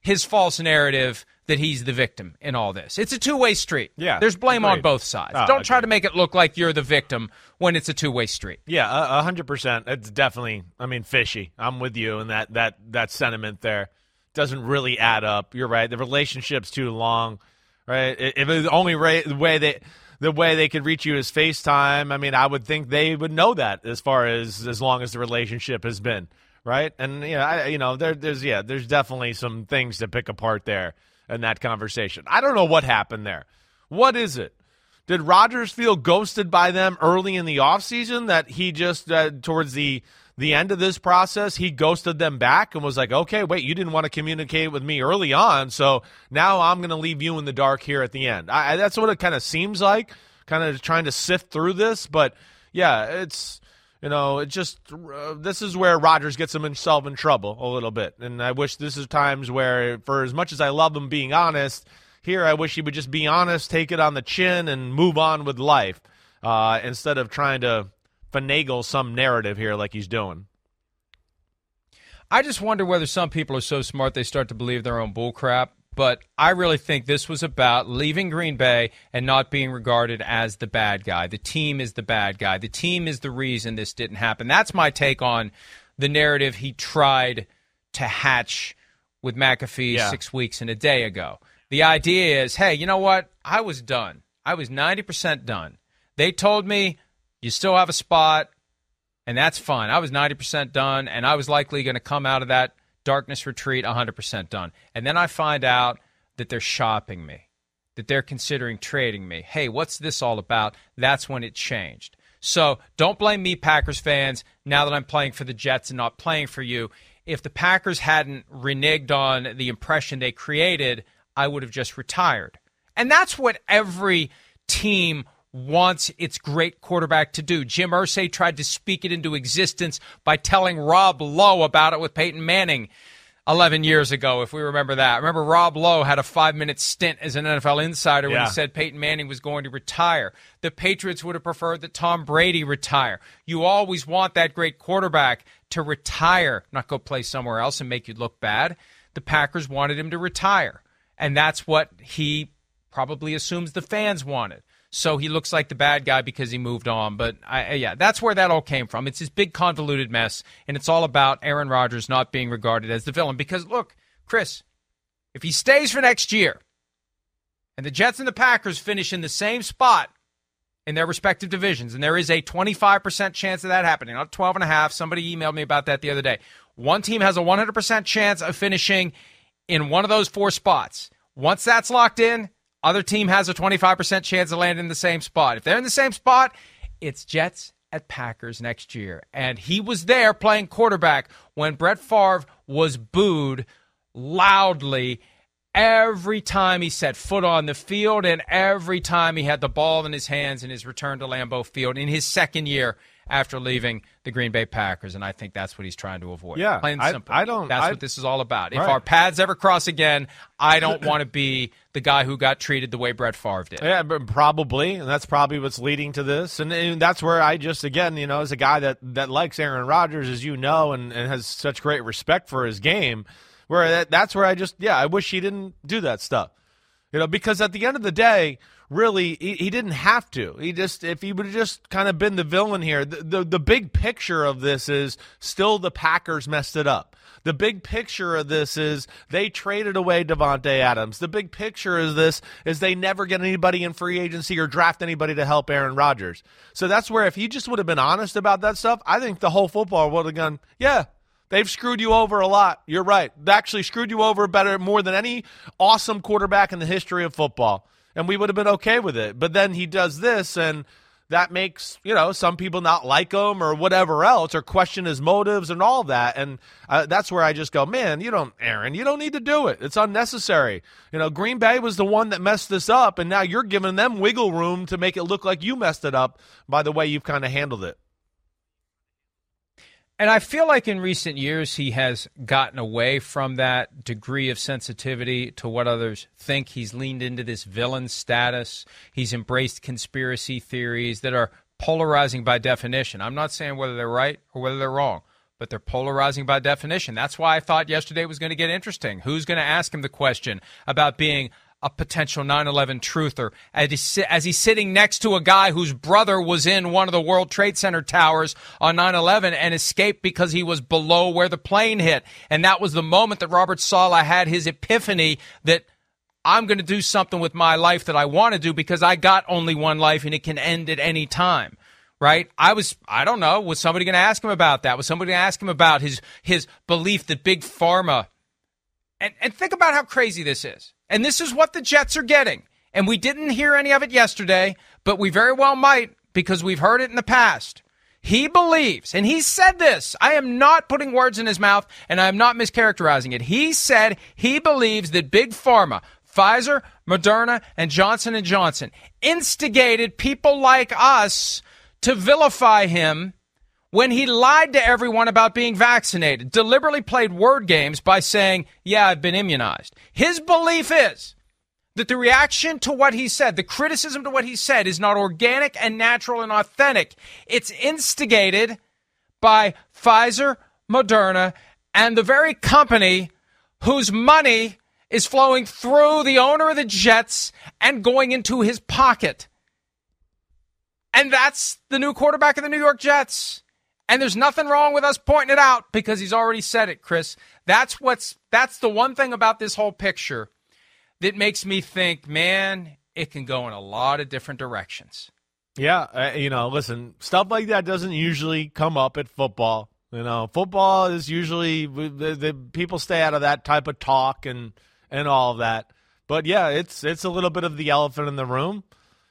his false narrative that he's the victim in all this. It's a two way street. Yeah, There's blame agreed. on both sides. Oh, Don't try agreed. to make it look like you're the victim when it's a two way street. Yeah, hundred percent. It's definitely, I mean, fishy. I'm with you, and that that that sentiment there doesn't really add up. You're right. The relationship's too long, right? If the only way they the way they could reach you is FaceTime, I mean, I would think they would know that as far as as long as the relationship has been, right? And you know, I, you know, there, there's yeah, there's definitely some things to pick apart there in that conversation. I don't know what happened there. What is it? Did Rodgers feel ghosted by them early in the offseason that he just uh, towards the the end of this process he ghosted them back and was like, "Okay, wait, you didn't want to communicate with me early on, so now I'm going to leave you in the dark here at the end." I, that's what it kind of seems like, kind of trying to sift through this, but yeah, it's you know, it just uh, this is where Rodgers gets himself in trouble a little bit, and I wish this is times where, for as much as I love him being honest, here I wish he would just be honest, take it on the chin, and move on with life uh, instead of trying to finagle some narrative here like he's doing. I just wonder whether some people are so smart they start to believe their own bullcrap. But I really think this was about leaving Green Bay and not being regarded as the bad guy. The team is the bad guy. The team is the reason this didn't happen. That's my take on the narrative he tried to hatch with McAfee Yeah. six weeks and a day ago. The idea is hey, you know what? I was done. I was 90% done. They told me you still have a spot and that's fine. I was 90% done, and I was likely going to come out of that darkness retreat 100% done. And then I find out that they're shopping me, that they're considering trading me. Hey, what's this all about? That's when it changed. So don't blame me, Packers fans, now that I'm playing for the Jets and not playing for you. If the Packers hadn't reneged on the impression they created, I would have just retired. And that's what every team wants its great quarterback to do. Jim Irsay tried to speak it into existence by telling Rob Lowe about it with Peyton Manning 11 years ago, if we remember that. Remember, Rob Lowe had a five minute stint as an NFL insider when Yeah. he said Peyton Manning was going to retire. The Patriots would have preferred that Tom Brady retire. You always want that great quarterback to retire, not go play somewhere else and make you look bad. The Packers wanted him to retire. And that's what he probably assumes the fans wanted. So he looks like the bad guy because he moved on. But I, yeah, that's where that all came from. It's this big convoluted mess, and it's all about Aaron Rodgers not being regarded as the villain. Because look, Chris, if he stays for next year, and the Jets and the Packers finish in the same spot in their respective divisions, and there is a 25% chance of that happening, not 12 and a half. Somebody emailed me about that the other day. One team has a 100% chance of finishing in one of those four spots. Once that's locked in, other team has a 25% chance of landing in the same spot. If they're in the same spot, it's Jets at Packers next year. And he was there playing quarterback when Brett Favre was booed loudly every time he set foot on the field and every time he had the ball in his hands in his return to Lambeau Field in his second year after leaving the Green Bay Packers. And I think that's what he's trying to avoid. Yeah, Plain I- simple. I don't- That's I- what this is all about. If Right. our paths ever cross again, I don't want to be the guy who got treated the way Brett Favre did. Yeah, but probably, and that's probably what's leading to this. And, and that's where I just, again, you know, as a guy that that likes Aaron Rodgers, as you know, and, and has such great respect for his game, where that, that's where I just, yeah, I wish he didn't do that stuff. You know, because at the end of the day, really, he, he didn't have to. He just, if he would have just kind of been the villain here, the, the, the big picture of this is still the Packers messed it up. The big picture of this is they traded away Davante Adams. The big picture is this is they never get anybody in free agency or draft anybody to help Aaron Rodgers. So that's where if he just would have been honest about that stuff, I think the whole football would have gone, yeah, They've screwed you over a lot. You're right. They actually screwed you over better more than any awesome quarterback in the history of football. And we would have been okay with it. But then he does this and that makes you know some people not like him or whatever else or question his motives and all that. And uh, that's where i just go man you don't aaron you don't need to do it. It's unnecessary. You know green bay was the one that messed this up and now you're giving them wiggle room to make it look like you messed it up by the way you've kind of handled it and I feel like in recent years he has gotten away from that degree of sensitivity to what others think. He's leaned into this villain status. He's embraced conspiracy theories that are polarizing by definition. I'm not saying whether they're right or whether they're wrong, but they're polarizing by definition. That's why I thought yesterday was going to get interesting. Who's going to ask him the question about being a potential 9/11 truther as he's sitting next to a guy whose brother was in one of the World Trade Center towers on 9/11 and escaped because he was below where the plane hit. And that was the moment that Robert Saleh had his epiphany that I'm going to do something with my life that I want to do because I got only one life and it can end at any time. Right? I was, I don't know, was somebody going to ask him about that? Was somebody going to ask him about his, his belief that big pharma, and, and think about how crazy this is and this is what the Jets are getting. And we didn't hear any of it yesterday, but we very well might because we've heard it in the past. He believes, and he said this. I am not putting words in his mouth and I am not mischaracterizing it. He said he believes that Big Pharma, Pfizer, Moderna, and Johnson & Johnson instigated people like us to vilify him when he lied to everyone about being vaccinated, deliberately played word games by saying, Yeah, I've been immunized. His belief is that the reaction to what he said, the criticism to what he said, is not organic and natural and authentic. It's instigated by Pfizer, Moderna, and the very company whose money is flowing through the owner of the Jets and going into his pocket. And that's the new quarterback of the New York Jets. And there's nothing wrong with us pointing it out because he's already said it, Chris. That's what's that's the one thing about this whole picture that makes me think, man, it can go in a lot of different directions. Yeah, uh, you know, listen, stuff like that doesn't usually come up at football. You know, football is usually the, the people stay out of that type of talk and and all of that. But yeah, it's it's a little bit of the elephant in the room,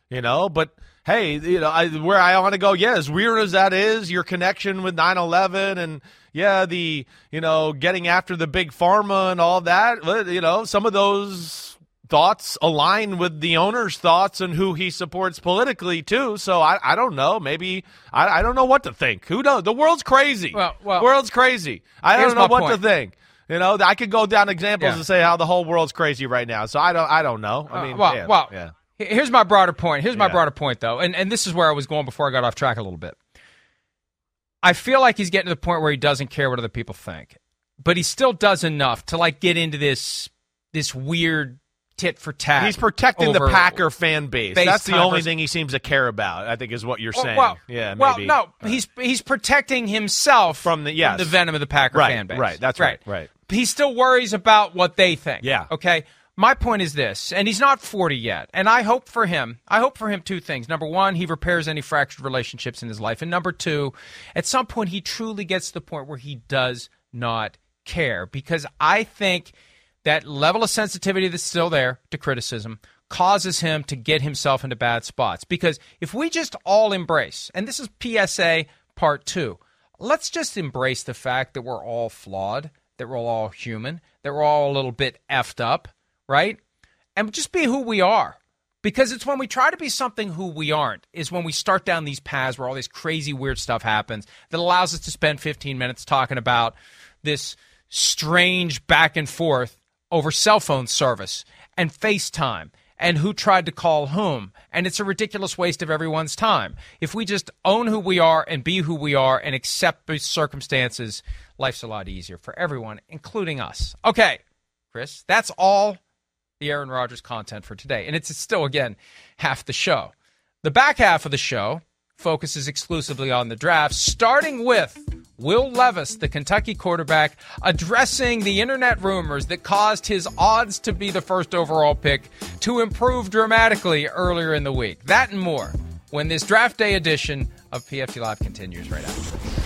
you know. But hey, you know, I, where I want to go, yeah, as weird as that is, your connection with 9 11 and, yeah, the, you know, getting after the big pharma and all that, you know, some of those thoughts align with the owner's thoughts and who he supports politically, too. So I, I don't know. Maybe, I, I don't know what to think. Who knows? The world's crazy. Well, well world's crazy. I don't know what point. to think. You know, I could go down examples yeah. and say how the whole world's crazy right now. So I don't, I don't know. I uh, mean, uh, well, yeah, well, yeah. Here's my broader point. Here's my yeah. broader point, though, and and this is where I was going before I got off track a little bit. I feel like he's getting to the point where he doesn't care what other people think, but he still does enough to like get into this this weird tit for tat. He's protecting the Packer fan base. That's the only thing he seems to care about. I think is what you're saying. Well, yeah, maybe. Well, no, he's he's protecting himself from the yes. From the venom of the Packer right, fan base. Right, that's right. Right. right. He still worries about what they think. Yeah. Okay my point is this, and he's not 40 yet. And I hope for him, I hope for him two things. Number one, he repairs any fractured relationships in his life. And number two, at some point, he truly gets to the point where he does not care. Because I think that level of sensitivity that's still there to criticism causes him to get himself into bad spots. Because if we just all embrace, and this is PSA part two, let's just embrace the fact that we're all flawed, that we're all human, that we're all a little bit effed up right? And just be who we are. Because it's when we try to be something who we aren't, is when we start down these paths where all this crazy, weird stuff happens that allows us to spend 15 minutes talking about this strange back and forth over cell phone service and FaceTime and who tried to call whom. And it's a ridiculous waste of everyone's time. If we just own who we are and be who we are and accept the circumstances, life's a lot easier for everyone, including us. Okay, Chris, that's all the Aaron Rodgers content for today. And it's still, again, half the show. The back half of the show focuses exclusively on the draft, starting with Will Levis, the Kentucky quarterback, addressing the internet rumors that caused his odds to be the first overall pick to improve dramatically earlier in the week. That and more when this draft day edition of PFT Live continues right after.